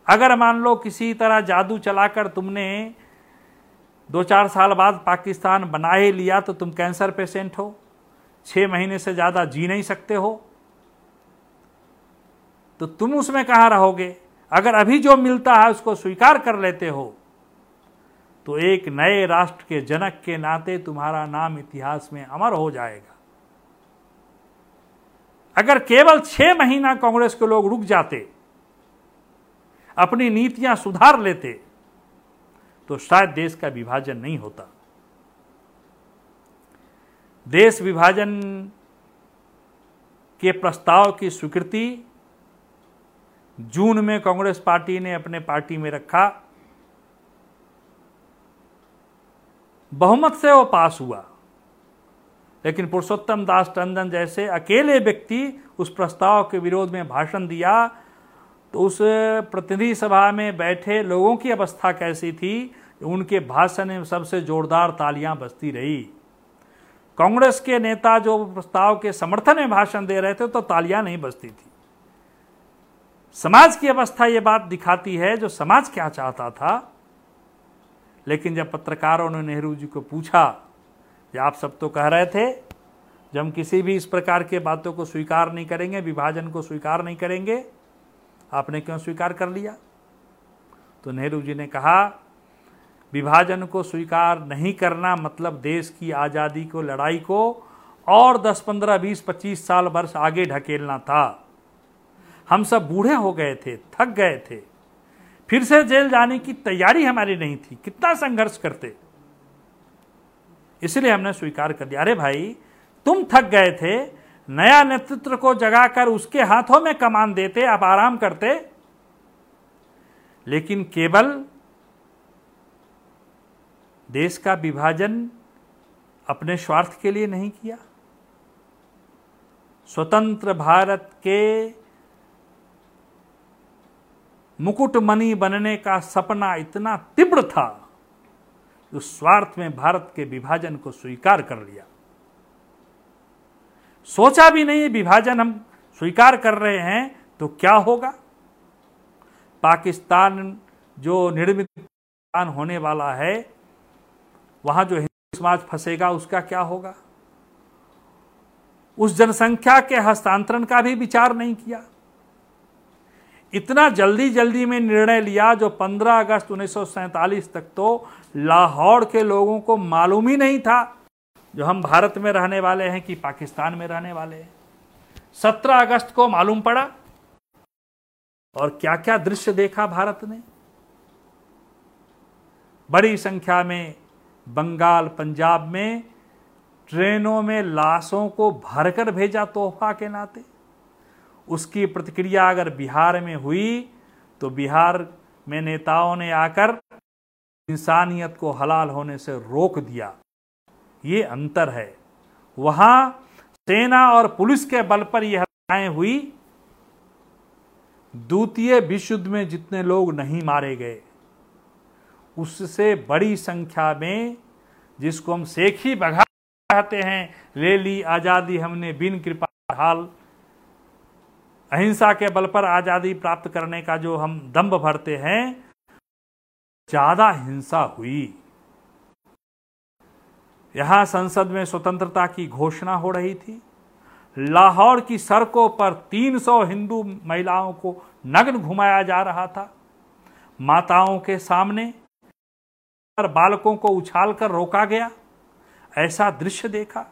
अगर मान लो किसी तरह जादू चलाकर तुमने दो चार साल बाद पाकिस्तान बना ही लिया तो तुम कैंसर पेशेंट हो। छह महीने से ज़्यादा जी नहीं सकते हो। तो तुम उसमें कहाँ रहोगे? अगर अभी जो मिलता है उसको स्वीकार कर लेते हो तो एक नए राष्ट्र के जनक के नाते तुम्हारा नाम इतिहास में अमर हो जाएगा। अगर केवल छह महीना कांग्रेस के लोग रुक जाते, अपनी नीतियाँ सुधार लेते तो शायद देश का विभाजन नहीं होता। देश विभाजन के प्रस्ताव की स्वीकृति जून में कांग्रेस पार्टी ने अपने पार्टी में रखा। बहुमत से वो पास हुआ। लेकिन पुरुषोत्तम दास टंडन जैसे अकेले व्यक्ति उस प्रस्ताव के विरोध में भाषण दिया तो उस प्रतिनिधि सभा में बैठे लोगों की अवस्था कैसी थी, उनके भाषण में सबसे जोरदार तालियाँ बजती रही। कांग्रेस के नेता जो प्रस्ताव के समर्थन में भाषण दे रहे थे तो तालियाँ नहीं बजती थी। समाज की अवस्था ये बात दिखाती है जो समाज क्या चाहता था। लेकिन जब पत्रकारों ने नेहरू जी को पूछा कि आप सब तो कह रहे थे जब हम किसी भी इस प्रकार के बातों को स्वीकार नहीं करेंगे विभाजन को स्वीकार नहीं करेंगे आपने क्यों स्वीकार कर लिया? तो नेहरू जी ने कहा विभाजन को स्वीकार नहीं करना मतलब देश की आज़ादी को लड़ाई को और 10, 15, 20, 25 साल वर्ष आगे ढकेलना था। हम सब बूढ़े हो गए थे, थक गए थे। फिर से जेल जाने की तैयारी हमारी नहीं थी। कितना संघर्ष करते। इसलिए हमने स्वीकार कर दिया। अरे भाई, तुम थक गए थे, नया नेतृत्व को जगाकर उसके हाथों में कमान देते, आप आराम करते। लेकिन केवल देश का विभाजन अपने स्वार्थ के लिए नहीं किया। स्वतंत्र भारत के मुकुटमणि बनने का सपना इतना तीव्र था जो स्वार्थ में भारत के विभाजन को स्वीकार कर लिया। सोचा भी नहीं विभाजन हम स्वीकार कर रहे हैं तो क्या होगा? पाकिस्तान जो निर्मित होने वाला है, वहाँ जो हिंदू समाज फंसेगा, उसका क्या होगा? उस जनसंख्या के हस्तांतरण का भी विचार नहीं किया। इतना जल्दी जल्दी में निर्णय लिया जो 15 अगस्त उन्नीस सौ सैंतालीस तक तो लाहौर के लोगों को मालूम ही नहीं था, जो हम भारत में रहने वाले हैं कि पाकिस्तान में रहने वाले हैं। 17 अगस्त को मालूम पड़ा और क्या क्या दृश्य देखा भारत ने? बड़ी संख्या में बंगाल, पंजाब में ट्रेनों में लाशों को भरकर भेजा तोहफा के नाते। उसकी प्रतिक्रिया अगर बिहार में हुई तो बिहार में नेताओं ने आकर इंसानियत को हलाल होने से रोक दिया। ये अंतर है। वहाँ सेना और पुलिस के बल पर यह हत्याएँ हुई। द्वितीय विश्व युद्ध में जितने लोग नहीं मारे गए, उससे बड़ी संख्या में जिसको हम सेखी बघा कहते हैं, ले ली आज़ादी हमने बिन कृपा हाल। अहिंसा के बल पर आज़ादी प्राप्त करने का जो हम दम्भ भरते हैं, ज़्यादा हिंसा हुई। यहाँ संसद में स्वतंत्रता की घोषणा हो रही थी। लाहौर की सड़कों पर 300 हिंदू महिलाओं को नग्न घुमाया जा रहा था। माताओं के सामने बालकों को उछालकर रोका गया। ऐसा दृश्य देखा।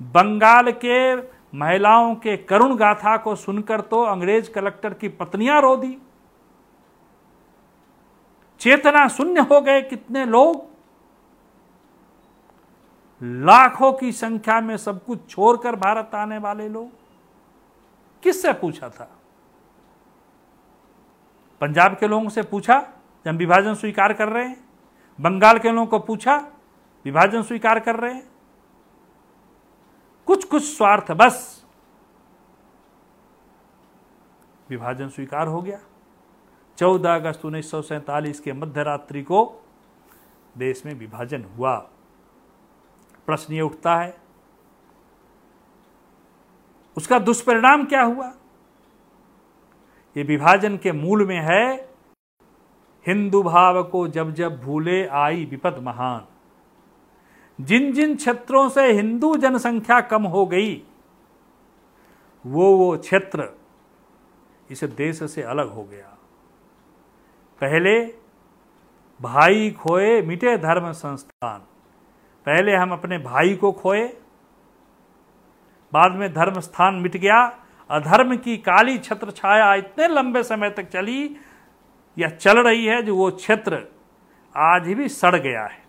बंगाल के महिलाओं के करुण गाथा को सुनकर तो अंग्रेज़ कलेक्टर की पत्नियाँ रो दी चेतना शून्य हो गए कितने लोग। लाखों की संख्या में सब कुछ छोड़कर भारत आने वाले लोग। किससे पूछा था? पंजाब के लोगों से पूछा, जब विभाजन स्वीकार कर रहे हैं। बंगाल के लोगों को पूछा, विभाजन स्वीकार कर रहे हैं। कुछ कुछ स्वार्थ, बस। विभाजन स्वीकार हो गया। 14 अगस्त उन्नीस के मध्यरात्रि को देश में विभाजन हुआ। प्रश्न ये उठता है, उसका दुष्परिणाम क्या हुआ? ये विभाजन के मूल में है, हिंदू भाव को जब जब भूले आई विपद महान। जिन जिन क्षेत्रों से हिंदू जनसंख्या कम हो गई वो वो क्षेत्र इस देश से अलग हो गया। पहले भाई खोए मिटे धर्म संस्थान। पहले हम अपने भाई को खोए, बाद में धर्म स्थान मिट गया, अधर्म की काली छत्र छाया इतने लंबे समय तक चली, या चल रही है जो वो क्षेत्र आज भी सड़ गया है।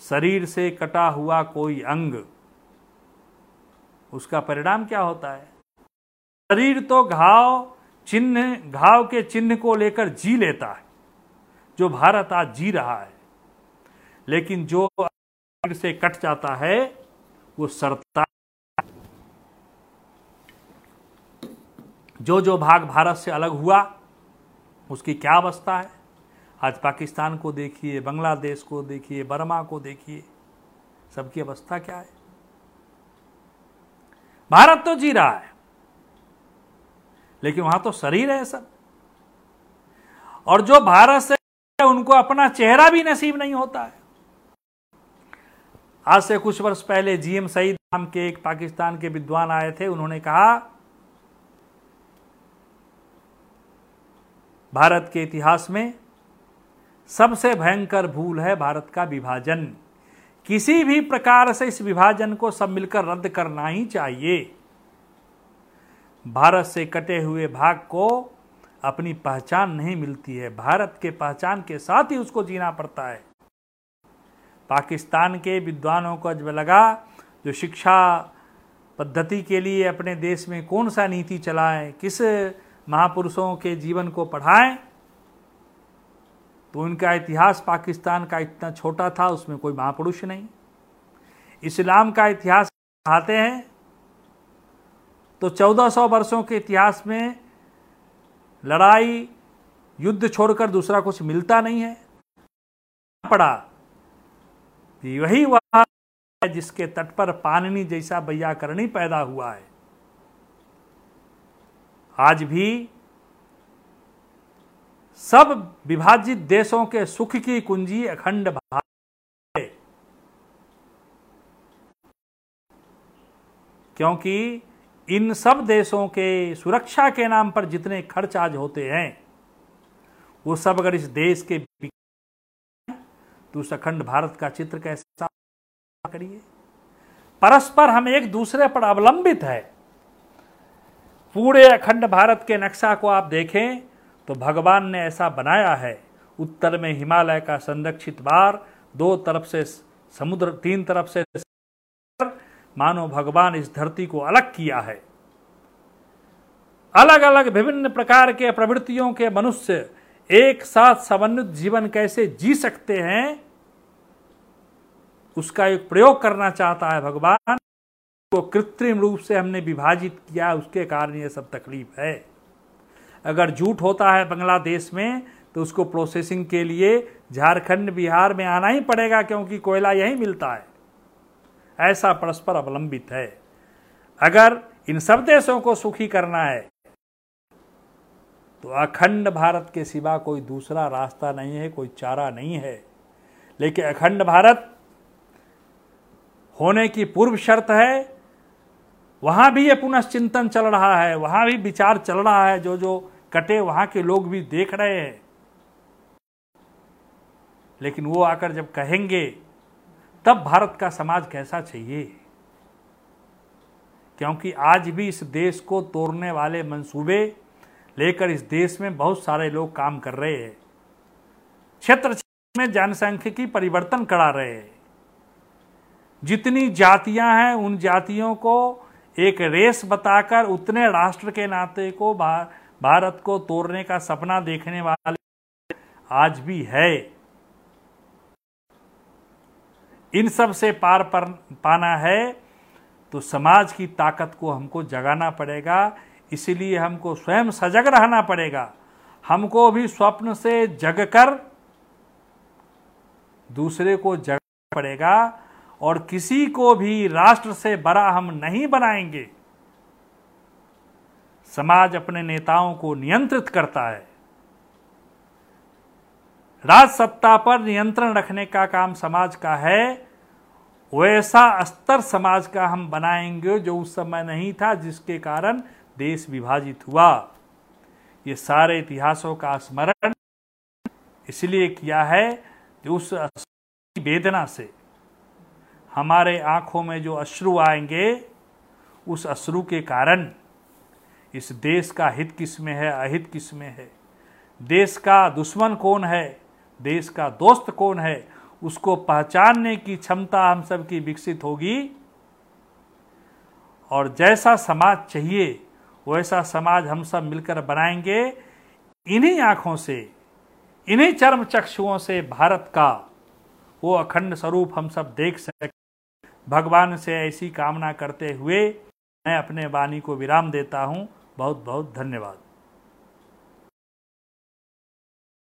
शरीर से कटा हुआ कोई अंग, उसका परिणाम क्या होता है? शरीर तो घाव चिन्ह, घाव के चिन्ह को लेकर जी लेता है, जो भारत आज जी रहा है। लेकिन जो शरीर से कट जाता है, वो सरता जो जो भाग भारत से अलग हुआ, उसकी क्या अवस्था है? आज पाकिस्तान को देखिए, बांग्लादेश को देखिए, बर्मा को देखिए, सबकी अवस्था क्या है? भारत तो जी रहा है, लेकिन वहाँ तो शरीर है सब। और जो भारत से उनको अपना चेहरा भी नसीब नहीं होता है। आज से कुछ वर्ष पहले जीएम सईद नाम के एक पाकिस्तान के विद्वान आए थे, उन्होंने कहा, भारत के इतिहास में सबसे भयंकर भूल है भारत का विभाजन। किसी भी प्रकार से इस विभाजन को सब मिलकर रद्द करना ही चाहिए। भारत से कटे हुए भाग को अपनी पहचान नहीं मिलती है। भारत के पहचान के साथ ही उसको जीना पड़ता है। पाकिस्तान के विद्वानों को जब लगा, जो शिक्षा पद्धति के लिए अपने देश में कौन सा नीति चलाएँ, किस महापुरुषों के जीवन को पढ़ाएँ तो उनका इतिहास पाकिस्तान का इतना छोटा था, उसमें कोई महापुरुष नहीं। इस्लाम का इतिहास पढ़ाते हैं तो 1400 वर्षों के इतिहास में लड़ाई, युद्ध छोड़कर दूसरा कुछ मिलता नहीं है। पड़ा। वही वह जिसके तट पर पाननी जैसा करणी पैदा हुआ है। आज भी सब विभाजित देशों के सुख की कुंजी अखंड भारत है। क्योंकि इन सब देशों के सुरक्षा के नाम पर जितने खर्च आज होते हैं, वो सब अगर इस देश के तो उस अखंड भारत का चित्र कैसा करिए? परस्पर हम एक दूसरे पर अवलंबित है। पूरे अखंड भारत के नक्शा को आप देखें तो भगवान ने ऐसा बनाया है। उत्तर में हिमालय का संरक्षित बार, दो तरफ़ से समुद्र, तीन तरफ़ से मानो भगवान इस धरती को अलग किया है। अलग अलग विभिन्न प्रकार के प्रवृत्तियों के मनुष्य एक साथ समन्वित जीवन कैसे जी सकते हैं, उसका एक प्रयोग करना चाहता है भगवान। को कृत्रिम रूप से हमने विभाजित किया, उसके कारण यह सब तकलीफ़ है। अगर जूट होता है बांग्लादेश में तो उसको प्रोसेसिंग के लिए झारखंड, बिहार में आना ही पड़ेगा, क्योंकि कोयला यही मिलता है। ऐसा परस्पर अवलंबित है। अगर इन सब देशों को सुखी करना है तो अखंड भारत के सिवा कोई दूसरा रास्ता नहीं है, कोई चारा नहीं है। लेकिन अखंड भारत होने की पूर्व शर्त है, वहाँ भी ये पुनश्चिंतन चल रहा है, वहाँ भी विचार चल रहा है जो जो कटे, वहाँ के लोग भी देख रहे हैं। लेकिन वो आकर जब कहेंगे, तब भारत का समाज कैसा चाहिए? क्योंकि आज भी इस देश को तोड़ने वाले मंसूबे लेकर इस देश में बहुत सारे लोग काम कर रहे हैं। क्षेत्र में जनसंख्यिकी परिवर्तन करा रहे हैं। जितनी जातियाँ हैं, उन जातियों को एक रेस बताकर उतने राष्ट्र के नाते को भारत को तोड़ने का सपना देखने वाले आज भी है। इन सबसे पार पर पाना है तो समाज की ताकत को हमको जगाना पड़ेगा, इसलिए हमको स्वयं सजग रहना पड़ेगा। हमको भी स्वप्न से जगकर दूसरे को जगना पड़ेगा, और किसी को भी राष्ट्र से बड़ा हम नहीं बनाएँगे। समाज अपने नेताओं को नियंत्रित करता है। राज सत्ता पर नियंत्रण रखने का काम समाज का है। वैसा स्तर समाज का हम बनाएँगे जो उस समय नहीं था, जिसके कारण देश विभाजित हुआ। ये सारे इतिहासों का स्मरण इसलिए किया है कि उस वेदना से हमारे आँखों में जो अश्रु आएँगे, उस अश्रु के कारण इस देश का हित किसमें है, अहित किसमें है? देश का दुश्मन कौन है? देश का दोस्त कौन है? उसको पहचानने की क्षमता हम सब की विकसित होगी। और जैसा समाज चाहिए, वैसा समाज हम सब मिलकर बनाएँगे। इन्हीं आँखों से, इन्हीं चर्म चक्षुओं से भारत का वो अखंड स्वरूप हम सब देख सके। भगवान से ऐसी कामना करते हुए मैं अपने वाणी को विराम देता हूँ। बहुत बहुत धन्यवाद।